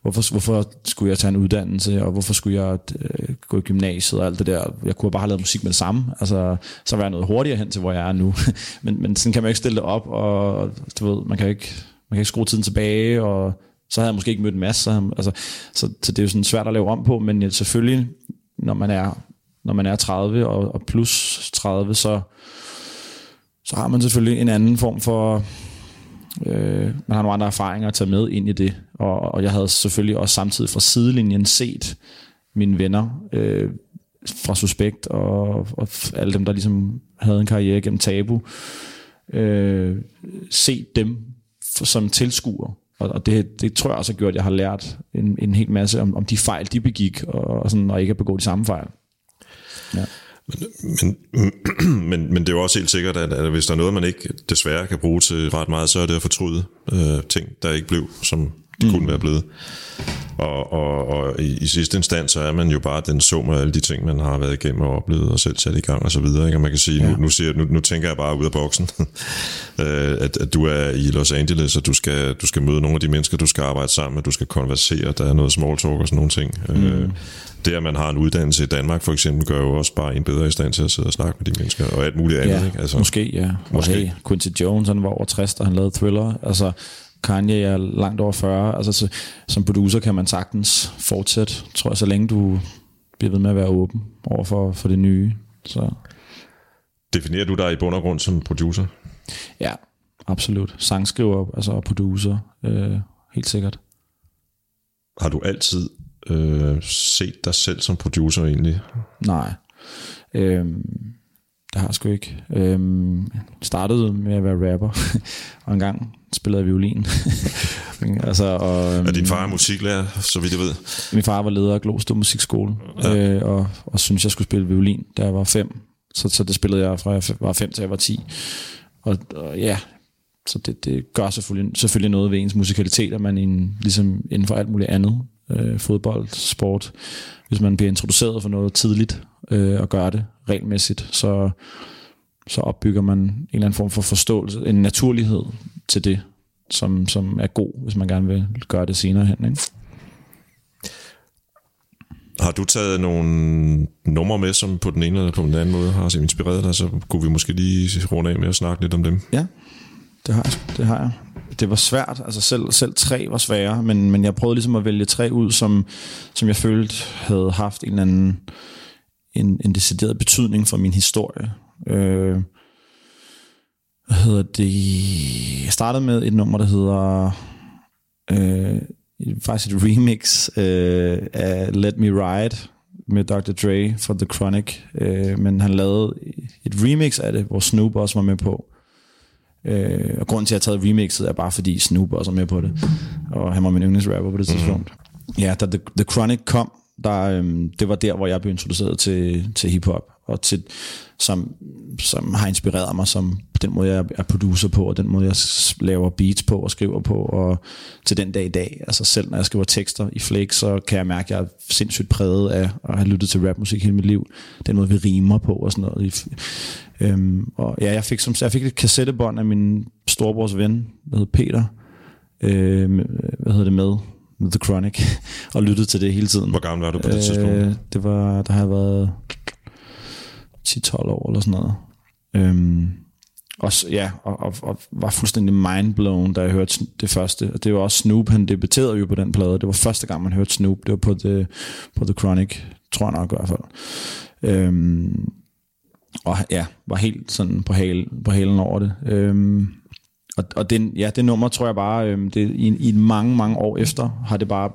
hvorfor, hvorfor skulle jeg tage en uddannelse, og hvorfor skulle jeg øh, gå i gymnasiet og alt det der. Jeg kunne bare have lavet musik med det samme, altså, så var jeg noget hurtigere hen til, hvor jeg er nu. *laughs* men, men sådan kan man ikke stille det op, og du ved, man kan ikke, man kan ikke skrue tiden tilbage, og så havde jeg måske ikke mødt en masse. Så, altså, så, så det er jo sådan svært at lave om på, men øh, selvfølgelig, når man er, når man er 30 og, og plus 30, så, så har man selvfølgelig en anden form for Øh, man har nogle andre erfaringer at tage med ind i det, og, og jeg havde selvfølgelig også samtidig fra sidelinjen set mine venner øh, fra Suspekt og, og alle dem, der ligesom havde en karriere gennem Tabu, øh, set dem for, som tilskuer. Og, og det, det tror jeg også har gjort, at jeg har lært en, en hel masse om, om de fejl, de begik, og, og, sådan, og ikke at begå de samme fejl. Ja. Men, *clears throat* men, men det er jo også helt sikkert, at, at hvis der er noget, man ikke desværre kan bruge til ret meget, så er det at fortryde øh, ting, der ikke blev, som de mm. kunne være blevet. Og, og, og i, i sidste instans, så er man jo bare den sum af alle de ting, man har været igennem og oplevet og selv sat i gang og så videre. Ikke? Og man kan sige, ja. nu, nu, siger, nu, nu tænker jeg bare ud af boksen, *laughs* øh, at, at du er i Los Angeles, og du skal, du skal møde nogle af de mennesker, du skal arbejde sammen med, du skal konversere, der er noget small talk og sådan nogle ting. Mm. Øh, det, at man har en uddannelse i Danmark for eksempel, gør jo også bare en bedre i stand til at sidde og snakke med de mennesker, og alt muligt andet. Ja, ikke? Altså, måske, ja. Måske. Og hey, Quincy Jones, han var over 60, da han lavede Thriller. Altså, Kanye er langt over 40. Altså, så, som producer kan man sagtens fortsætte, tror jeg, så længe du bliver ved med at være åben over for, for det nye. Så. Definerer du dig i bund og grund som producer? Ja, absolut. Sangskriver, altså producer, øh, helt sikkert. Har du altid øh, set dig selv som producer egentlig? Nej. Øhm, det har jeg sgu ikke. Øhm, startede med at være rapper, *laughs* og en gang spillede jeg violin. *laughs* altså, og, øhm, er din far musiklærer, så vidt jeg ved? Min far var leder af Glostrup Musikskole, ja. øh, og, og synes jeg skulle spille violin, da jeg var fem. Så, så det spillede jeg fra jeg var fem til jeg var ti. Og, og ja, så det, det gør selvfølgelig, selvfølgelig noget ved ens musikalitet, at man in, ligesom inden for alt muligt andet, øh, fodbold, sport, hvis man bliver introduceret for noget tidligt øh, og gør det regelmæssigt, så, så opbygger man en eller anden form for forståelse, en naturlighed til det, som, som er god, hvis man gerne vil gøre det senere hen. Ikke? Har du taget nogle numre med, som på den ene eller på den anden måde har inspireret dig, så kunne vi måske lige runde af med at snakke lidt om dem? Ja, det har jeg. Det har jeg det var svært. Altså selv, selv tre var svære, men, men jeg prøvede ligesom at vælge tre ud, som, som jeg følte havde haft en eller anden en, en decideret betydning for min historie. Øh, hvad hedder det? Jeg startede med et nummer, der hedder øh, faktisk et remix øh, af Let Me Ride med Dr. Dre for The Chronic, øh, men han lavede et remix af det, hvor Snoop også var med på. Øh, og grunden til, at jeg har taget remixet, er bare fordi Snoop også er med på det. Og han var min yndlingsrapper på det mhm. tidspunkt. Mm. Ja, da The, The Chronic kom, der, øhm, det var der, hvor jeg blev introduceret til, til hiphop, og til, som, som har inspireret mig som den måde, jeg er producer på, og den måde, jeg laver beats på og skriver på, og til den dag i dag. Altså selv når jeg skriver tekster i Flake, så kan jeg mærke, at jeg er sindssygt præget af at have lyttet til rapmusik hele mit liv. Den måde, vi rimer på og sådan noget. Øhm, og ja, jeg fik, som, jeg fik et kassettebånd af min storebrors ven, der hedder Peter, øh, hvad hedder det med, The Chronic, og lyttede til det hele tiden. Hvor gammel var du på det øh, tidspunkt? Det var, der har været 10-12 år eller sådan noget. Øhm, og, ja, og, og, og, var fuldstændig mindblown, da jeg hørte det første. Og det var også Snoop, han debuterede jo på den plade. Det var første gang, man hørte Snoop. Det var på The, på The Chronic, tror jeg nok i hvert fald. Øhm, og ja, var helt sådan på, hale, på halen over det. Øhm, og, og den, ja, det nummer tror jeg bare, øhm, det, i, i mange, mange år efter, har det bare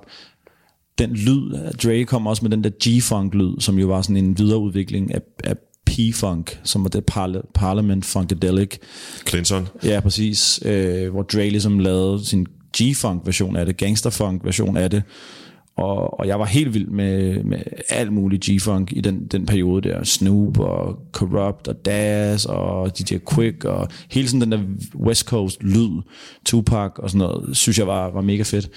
den lyd, Dre kom også med den der G-funk-lyd, som jo var sådan en videreudvikling af, af P-funk, som var det parla- Parliament Funkadelic. Clinton. Ja, præcis. Øh, hvor Dre ligesom lavede sin G-funk version af det, gangsterfunk version af det, og, og jeg var helt vild med, med alt muligt G-Funk i den, den periode der. Snoop og Corrupt og Daz og DJ Quick og hele sådan den der West Coast lyd, Tupac og sådan noget, synes jeg var, var mega fedt.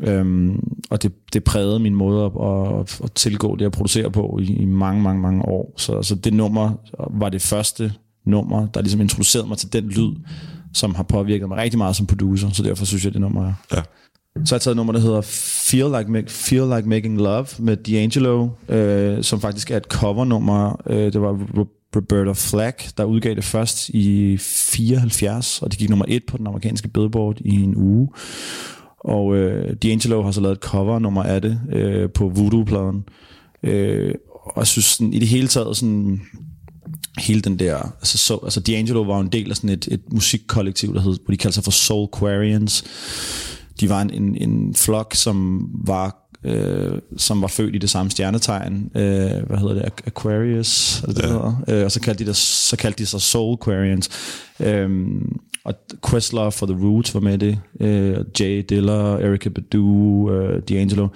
Øhm, og det, det prægede min måde at, at, at tilgå det, at producere på i, i mange, mange, mange år. Så, så det nummer var det første nummer, der ligesom introducerede mig til den lyd, som har påvirket mig rigtig meget som producer, så derfor synes jeg, det nummer er. Ja. Så har jeg taget et nummer, der hedder Feel Like, Feel like Making Love med D'Angelo, øh, som faktisk er et covernummer. Øh, det var Roberta Flack, der udgav det først i 74, og det gik nummer et på den amerikanske billboard i en uge. Og øh, D'Angelo har så lavet et covernummer af det øh, på Voodoo-pladen. Øh, og jeg synes sådan, i det hele taget sådan hele den der, altså, så, altså D'Angelo var en del af sådan et, et musikkollektiv, der hed, hvor de kaldte sig for Soul Quarians. De var en, en, en flok, som var øh, som var født i det samme stjernetegn, øh, hvad hedder det, Aquarius, er det, ja. hedder? Øh, og så kaldte, de det, så kaldte de sig Soul Quarians. Øh, og Questlove for The Roots var med i det, øh, Jay Diller, Erykah Badu, øh, D'Angelo,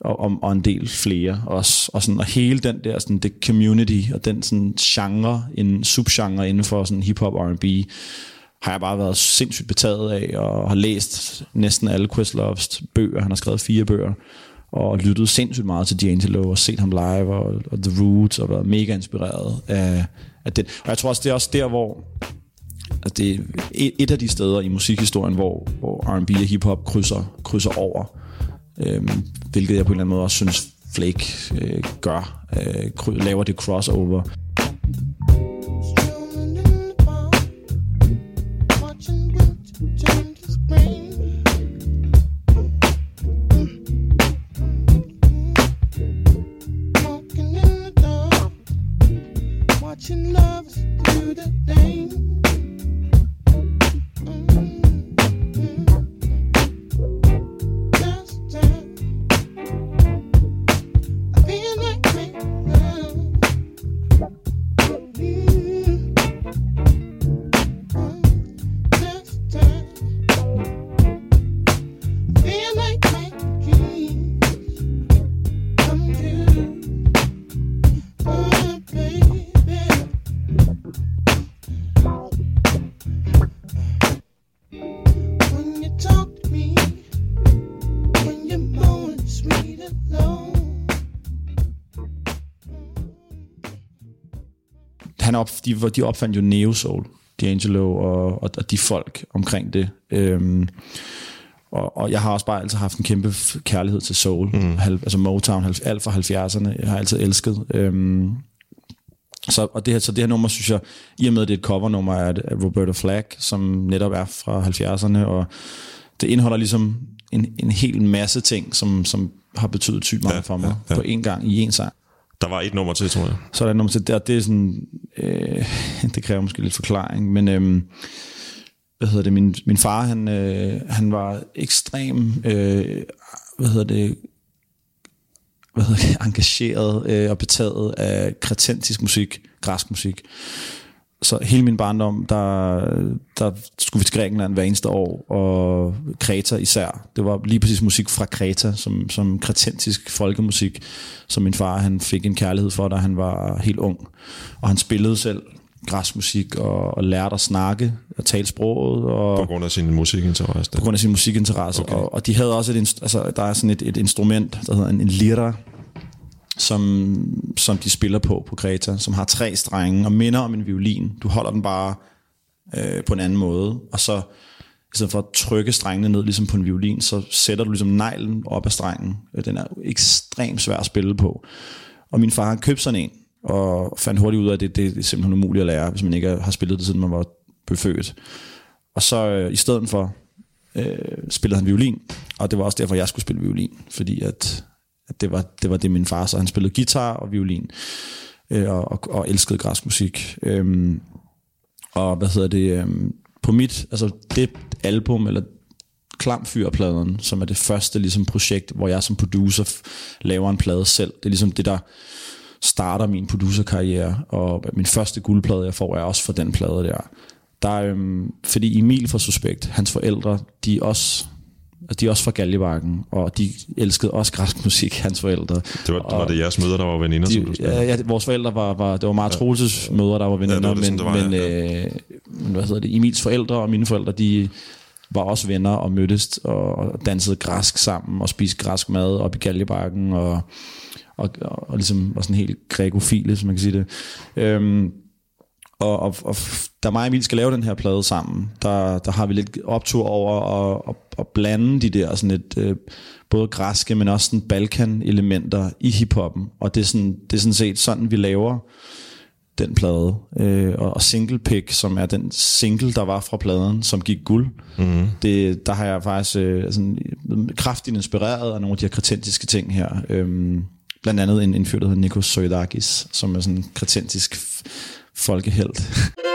og, og, og en del flere også. Og, sådan, og hele den der sådan, det community, og den sådan genre, en subgenre inden for sådan hip-hop R&B, har jeg bare været sindssygt betaget af, og har læst næsten alle Questloves bøger. Han har skrevet fire bøger, og lyttet sindssygt meget til D'Angelo, og set ham live, og, og The Roots, og været mega inspireret af, af den. Og jeg tror også, det er også der, hvor altså det er et et af de steder i musikhistorien, hvor, hvor R&B og hiphop krydser, krydser over. Øhm, hvilket jeg på en eller anden måde også synes, Flake øh, gør. Øh, laver det crossover. Op, de, de opfandt jo Neo Soul, D'Angelo og, og, og de folk omkring det. Øhm, og, og jeg har også bare altid haft en kæmpe kærlighed til soul, mm. halv, altså Motown, halv, alt fra 70'erne, jeg har altid elsket. Øhm, så, og det her, så det her nummer, synes jeg, i og med, at det er et covernummer af, af Roberta Flack, som netop er fra 70'erne, og det indeholder ligesom en, en hel masse ting, som, som har betydet sygt meget ja, for mig ja, ja. på en gang i en sang. Der var et nummer til, tror jeg. Så er der et nummer til, der, det er sådan, øh, *laughs* det kræver måske lidt forklaring, men øh, hvad hedder det, min, min far, han, øh, han var ekstrem, øh, hvad hedder det, hvad hedder det, *laughs* engageret øh, og betaget af kretentisk musik, græsk musik så hele min barndom, der, der skulle vi til Grækenland hver eneste år, og Kreta især. Det var lige præcis musik fra Kreta, som, som kretentisk folkemusik, som min far han fik en kærlighed for, da han var helt ung. Og han spillede selv græsmusik og, og lærte at snakke og tale sproget. Og, på grund af sin musikinteresse? På grund af sin musikinteresse. Okay. Og, og de havde også et, altså, der er sådan et, et instrument, der hedder en, en lira, som, som de spiller på på Greta, som har tre strenge og minder om en violin. Du holder den bare øh, på en anden måde, og så i stedet for at trykke strengene ned ligesom på en violin, så sætter du ligesom neglen op af strengen. Øh, den er ekstremt svær at spille på. Og min far har købt sådan en, og fandt hurtigt ud af, at det, det er simpelthen umuligt at lære, hvis man ikke har spillet det, siden man var befødt. Og så øh, i stedet for øh, spillede han violin, og det var også derfor, jeg skulle spille violin, fordi at at det var, det var det min far, så han spillede guitar og violin, øh, og, og, og elskede græsk musik. Øhm, og hvad hedder det, øhm, på mit, altså det album, eller Klamfyrpladen, som er det første ligesom, projekt, hvor jeg som producer laver en plade selv. Det er ligesom det, der starter min producerkarriere, og min første guldplade, jeg får, er også for den plade der. Der øhm, fordi Emil fra Suspekt, hans forældre, de er også Altså, de er også fra Galjebakken, og de elskede også græsk musik, hans forældre. Det var, og var det jeres mødre, der var veninder, de, som du ja, ja, vores forældre var, var det var meget Troelses ja. mødre, der var veninder, ja, det det, men, var, men, ja. øh, hvad hedder det, Emils forældre og mine forældre, de var også venner og mødtes og, og dansede græsk sammen og spiste græsk mad op i Galjebakken og, og, og, og ligesom var sådan helt grækofile, som man kan sige det. Øhm, og, og, og da mig og Emil skal lave den her plade sammen, der, der har vi lidt optur over at, at, at blande de der sådan et, øh, både græske, men også sådan Balkan-elementer i hiphoppen. Og det er, sådan, det er sådan set sådan, vi laver den plade. Øh, og Single Pick, som er den single, der var fra pladen, som gik guld. Mm-hmm. Det, der har jeg faktisk øh, sådan, kraftigt inspireret af nogle af de her kretentiske ting her. Øh, blandt andet en, fyr, der hedder Nikos Soidakis, som er sådan en kretentisk folkehelt. *laughs*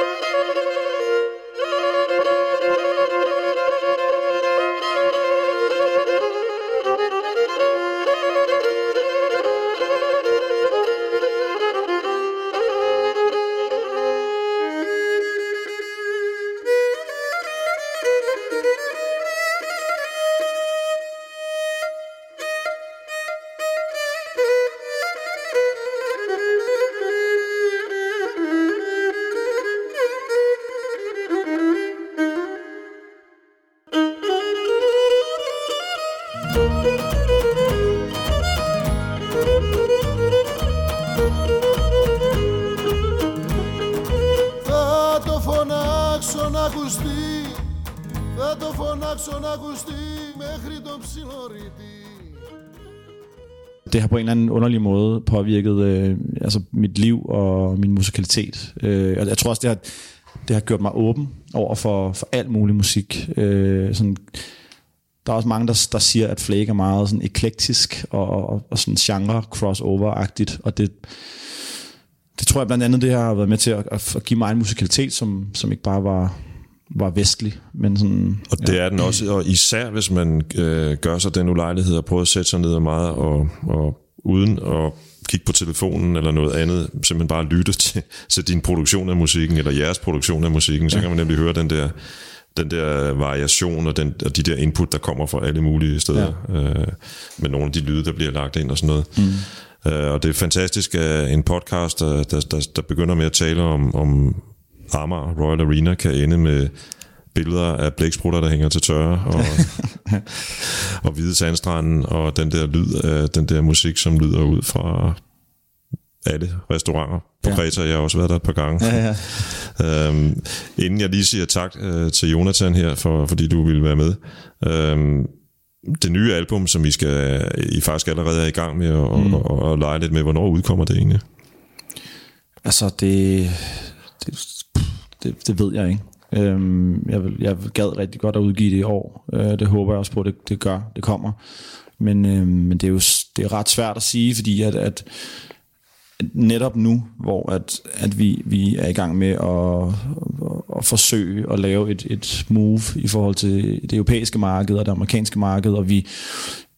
påvirket øh, altså mit liv og min musikalitet. Øh, og jeg tror også, det har, det har gjort mig åben over for, for alt mulig musik. Øh, sådan, der er også mange, der, der siger, at Flake er meget sådan eklektisk og, og, og sådan genre crossover-agtigt, og det, det tror jeg blandt andet, det har været med til at, at give mig en musikalitet, som, som ikke bare var, var vestlig, men sådan... Og det er den også, og især hvis man øh, gør sig den ulejlighed at prøve at sætte sig ned og meget, og, og uden at kigge på telefonen eller noget andet, simpelthen bare lytte til, til din produktion af musikken, eller jeres produktion af musikken, så ja. kan man nemlig høre den der den der variation og, den, og de der input, der kommer fra alle mulige steder, ja. øh, med nogle af de lyde, der bliver lagt ind og sådan noget. Mm. Øh, og det er fantastisk, at en podcast, der, der, der, der begynder med at tale om, om Amager Royal Arena, kan ende med billeder af blæksprutter, der hænger til tørre, og, *laughs* og hvide sandstranden, og den der lyd af den der musik, som lyder ud fra alle restauranter på ja. Kreta. Jeg har også været der et par gange. Ja, ja. øhm, inden jeg lige siger tak øh, til Jonathan her, for, fordi du ville være med. Øhm, det nye album, som I skal I faktisk allerede er i gang med at mm. og, og, og lege lidt med, hvornår udkommer det egentlig? Altså, det, det, det, det ved jeg ikke. Øhm, jeg, vil, jeg gad rigtig godt at udgive det i år. Øh, det håber jeg også på, at det, det gør. Det kommer. Men, øh, men det er jo det er ret svært at sige, fordi at, at netop nu, hvor at, at vi, vi er i gang med at, at, at forsøge at lave et, et move i forhold til det europæiske marked og det amerikanske marked, og vi,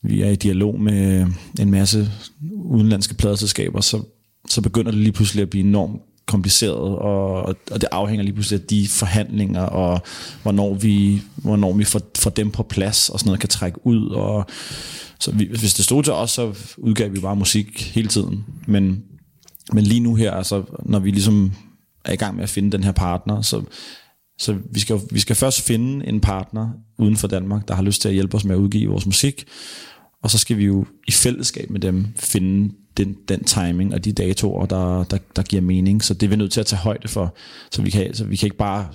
vi er i dialog med en masse udenlandske pladeselskaber, så, så begynder det lige pludselig at blive enormt kompliceret, og, og det afhænger lige pludselig af de forhandlinger, og hvornår vi, hvornår vi får, får dem på plads, og sådan noget kan trække ud, og så vi, hvis det stod til os, så udgav vi bare musik hele tiden, men men lige nu her, altså, når vi ligesom er i gang med at finde den her partner, så, så vi, skal, vi skal først finde en partner uden for Danmark, der har lyst til at hjælpe os med at udgive vores musik, og så skal vi jo i fællesskab med dem finde den, den timing og de datoer, der, der, der giver mening. Så det er vi nødt til at tage højde for. Så vi kan, så vi kan ikke bare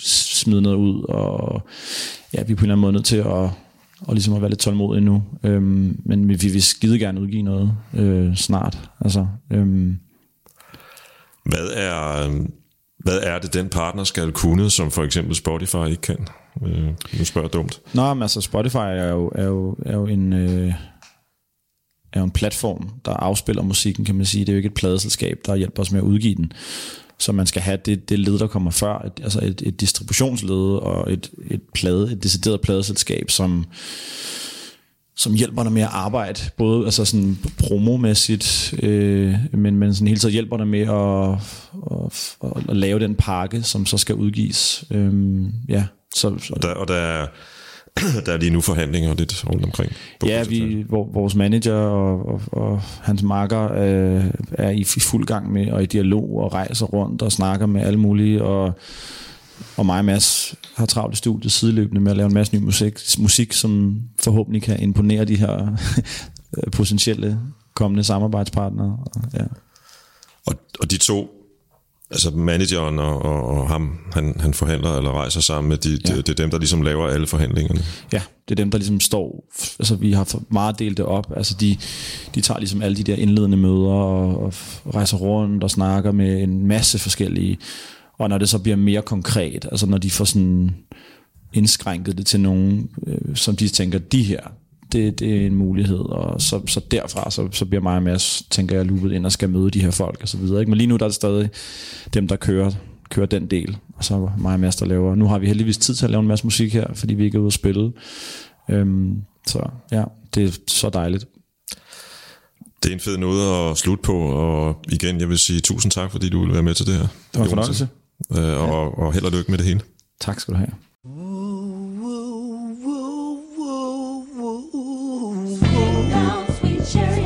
smide noget ud, og ja, vi er på en eller anden måde nødt til at, og ligesom at være lidt tålmodige nu. Øhm, men vi vil skide gerne udgive noget øh, snart. Altså, øhm, hvad er, hvad er det, den partner skal kunne, som for eksempel Spotify ikke kan? Øh, nu spørger jeg dumt. Nå, men altså Spotify er jo, er jo, er jo en... Øh, er jo en platform, der afspiller musikken, kan man sige. Det er jo ikke et pladeselskab, der hjælper os med at udgive den. Så man skal have det, det led, der kommer før, et, altså et, et distributionsled og et, et, plade, et decideret pladeselskab, som, som hjælper dig med at arbejde, både altså sådan promomæssigt, øh, men, men sådan hele tiden hjælper dig med at, at, at, at lave den pakke, som så skal udgives. Øh, ja, så, så. Og, der, og der er *clears throat* der er lige nu forhandlinger lidt rundt omkring. Ja, vi, vores manager og, og, og hans marker øh, er i, i fuld gang med og i dialog og rejser rundt og snakker med alle mulige, og, og mig og Mads har travlt i studiet sideløbende med at lave en masse ny musik, musik som forhåbentlig kan imponere de her *laughs* potentielle kommende samarbejdspartnere. Ja. Og, og de to altså manageren og, og, og ham, han, han forhandler eller rejser sammen med, de, ja. det, det er dem, der ligesom laver alle forhandlingerne. Ja, det er dem, der ligesom står, altså vi har meget delt det op, altså de, de tager ligesom alle de der indledende møder og, og rejser rundt og snakker med en masse forskellige, og når det så bliver mere konkret, altså når de får sådan indskrænket det til nogen, øh, som de tænker, de her, det, det er en mulighed, og så, så derfra, så, så bliver mig og Mads, tænker jeg, loopet ind og skal møde de her folk og så videre. Ikke? Men lige nu der er det stadig dem, der kører, kører den del, og så mig og Mads, der laver. Nu har vi heldigvis tid til at lave en masse musik her, fordi vi ikke er ude at spille. Øhm, så ja, det er så dejligt. Det er en fed noget at slutte på, og igen, jeg vil sige tusind tak, fordi du ville være med til det her. Det var en fornøjelse. Øh, og, og held og lykke med det hele. Tak skal du have. cherry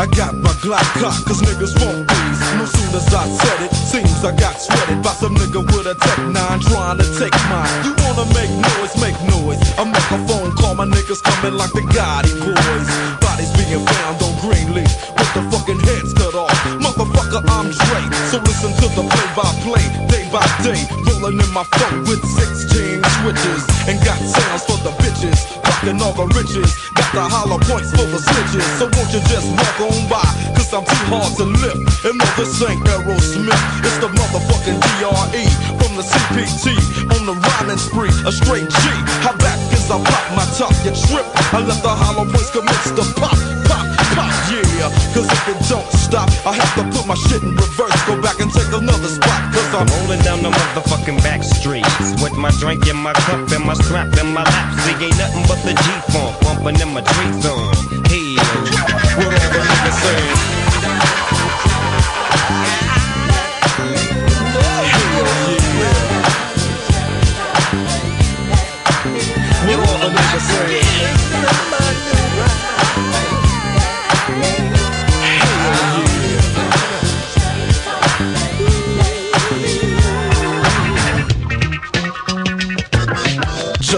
I got my Glock cocked cause niggas want these. No soon as I said it, seems I got sweated by some nigga with a Tech 9 trying to take mine. You wanna make noise, make noise. I make a phone call, my niggas coming like the Gotti boys. Bodies being found on Greenleaf with the fucking heads cut off. Motherfucker, I'm Dre. So listen to the play by play, by day. Rolling in my phone with 16 switches. And got sounds for the bitches. Fucking all the riches. Got the hollow points for the snitches. So won't you just walk on by? Cause I'm too hard to lift. And no, this ain't Aerosmith. It's the motherfucking DRE the CPT. On the rhyming spree, a straight G. How back as I pop my top, you trip. I let the hollow points commence to pop, pop, pop, yeah. Cause if it don't stop, I have to put my shit in reverse. Go back and take another spot. Cause I'm Rolling down the motherfucking back streets With my drink in my cup and my strap in my lap See, ain't nothing but the G-funk Bumping in my Dre song Hey, what all the niggas.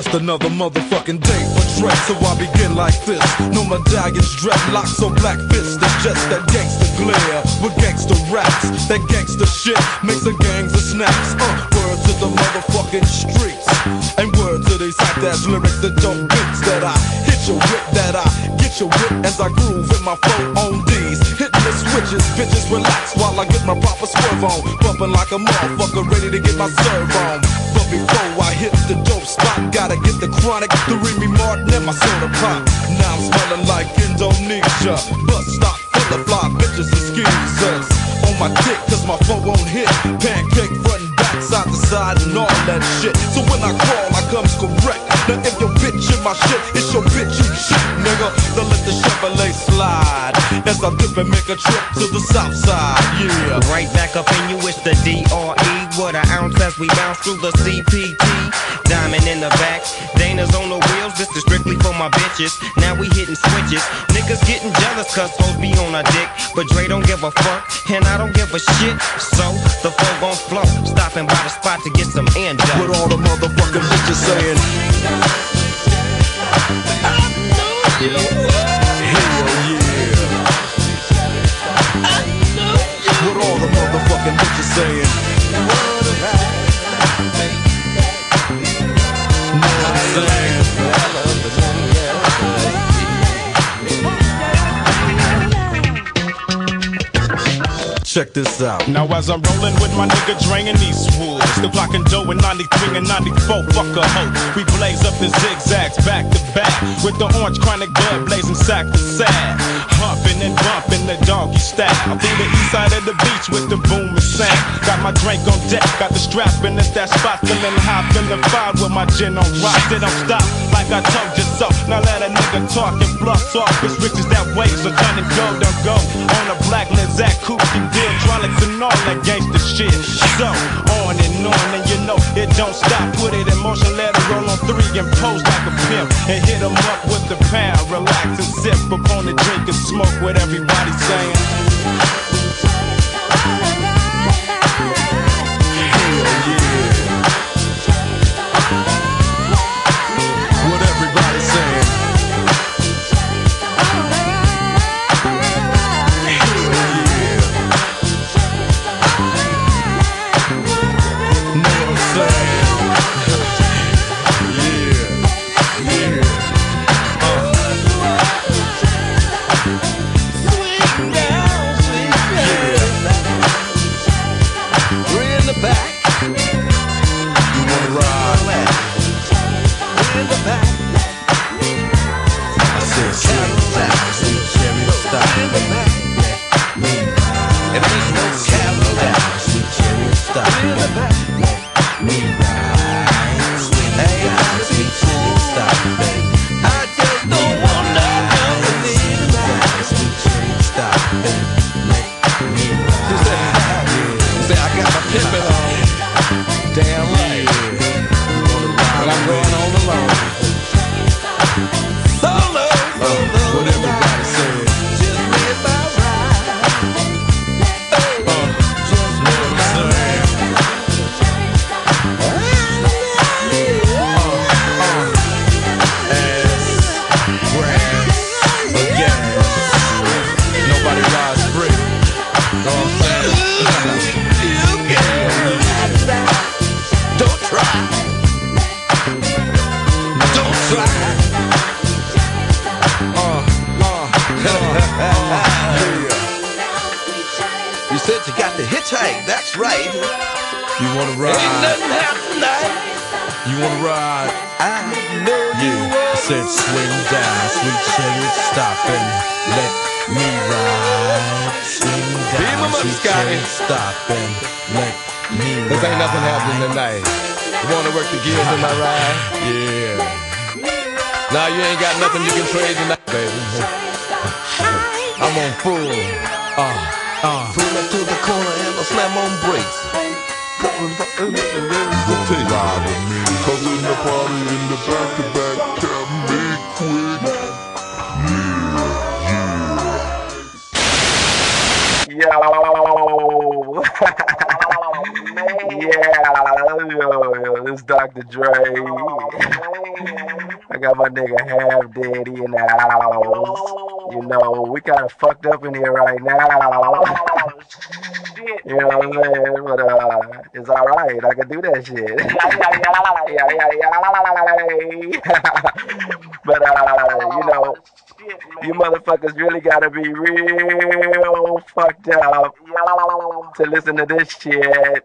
Just another motherfucking day for Dre, so I begin like this. No medallions, dreadlocks, or black fists. It's just that gangster glare with gangster raps. That gangster shit makes the gangs of snaps. Uh, word to the motherfucking streets. And word to these hot ass lyrics that don't beats that I hit your whip, that I get your whip as I groove in my phone on D's. Hitting the switches, bitches relax while I get my proper swerve on. Bumping like a motherfucker, ready to get my serve on. Before I hit the dope spot, gotta get the chronic, the Remy Martin, and my soda pop. Now I'm smelling like Indonesia. Bus stop full of fly bitches and skeezers. On my dick, cause my phone won't hit. Pancake front and back, side to side, and all that shit. So when I crawl, I comes correct. Now if your bitch in my shit, it's your bitch you shit, nigga. Then let the Chevrolet slide. As I dip and make a trip to the south side, yeah. Right back up in you, it's the DRE. What an ounce as we bounce through the CPT. Diamond in the back, Dana's on the wheels. This is strictly for my bitches. Now we hitting switches. Niggas getting jealous cause hoes be on our dick. But Dre don't give a fuck, and I don't give a shit. So the flow gon' flow. Stopping by the spot to get some end up. What all the motherfucking bitches saying? Yeah. What all the motherfucking bitches saying? Check this out. Now as I'm rolling with my nigga and Eastwood Still clocking dough in 93 and 94, fuck a hoe. We blaze up the zigzags back to back With the orange chronic blood blazing sack to sack. Humping and bumping the doggy style Through the east side of the beach with the boom and sound Got my drink on deck, got the strap in it's that spot Feeling high, feeling fine with my gin on rock. They don't stop like I told you so. Now let a nigga talk and bluff talk It's riches that way, so turn and go, don't go. On a black Lizak coupe, real frolics and all that gangsta shit. So on and on, and you know it don't stop. Put it in motion, let it roll on three and pose like a pimp. And hit them up with the pound, relax and sip upon the drink and smoke what everybody's saying. no, we kind of fucked up in here right now. you know what I'm saying? But uh, it's all right. I can do that shit. *laughs* *laughs* but uh, you know. You motherfuckers really gotta be real fucked up to listen to this shit.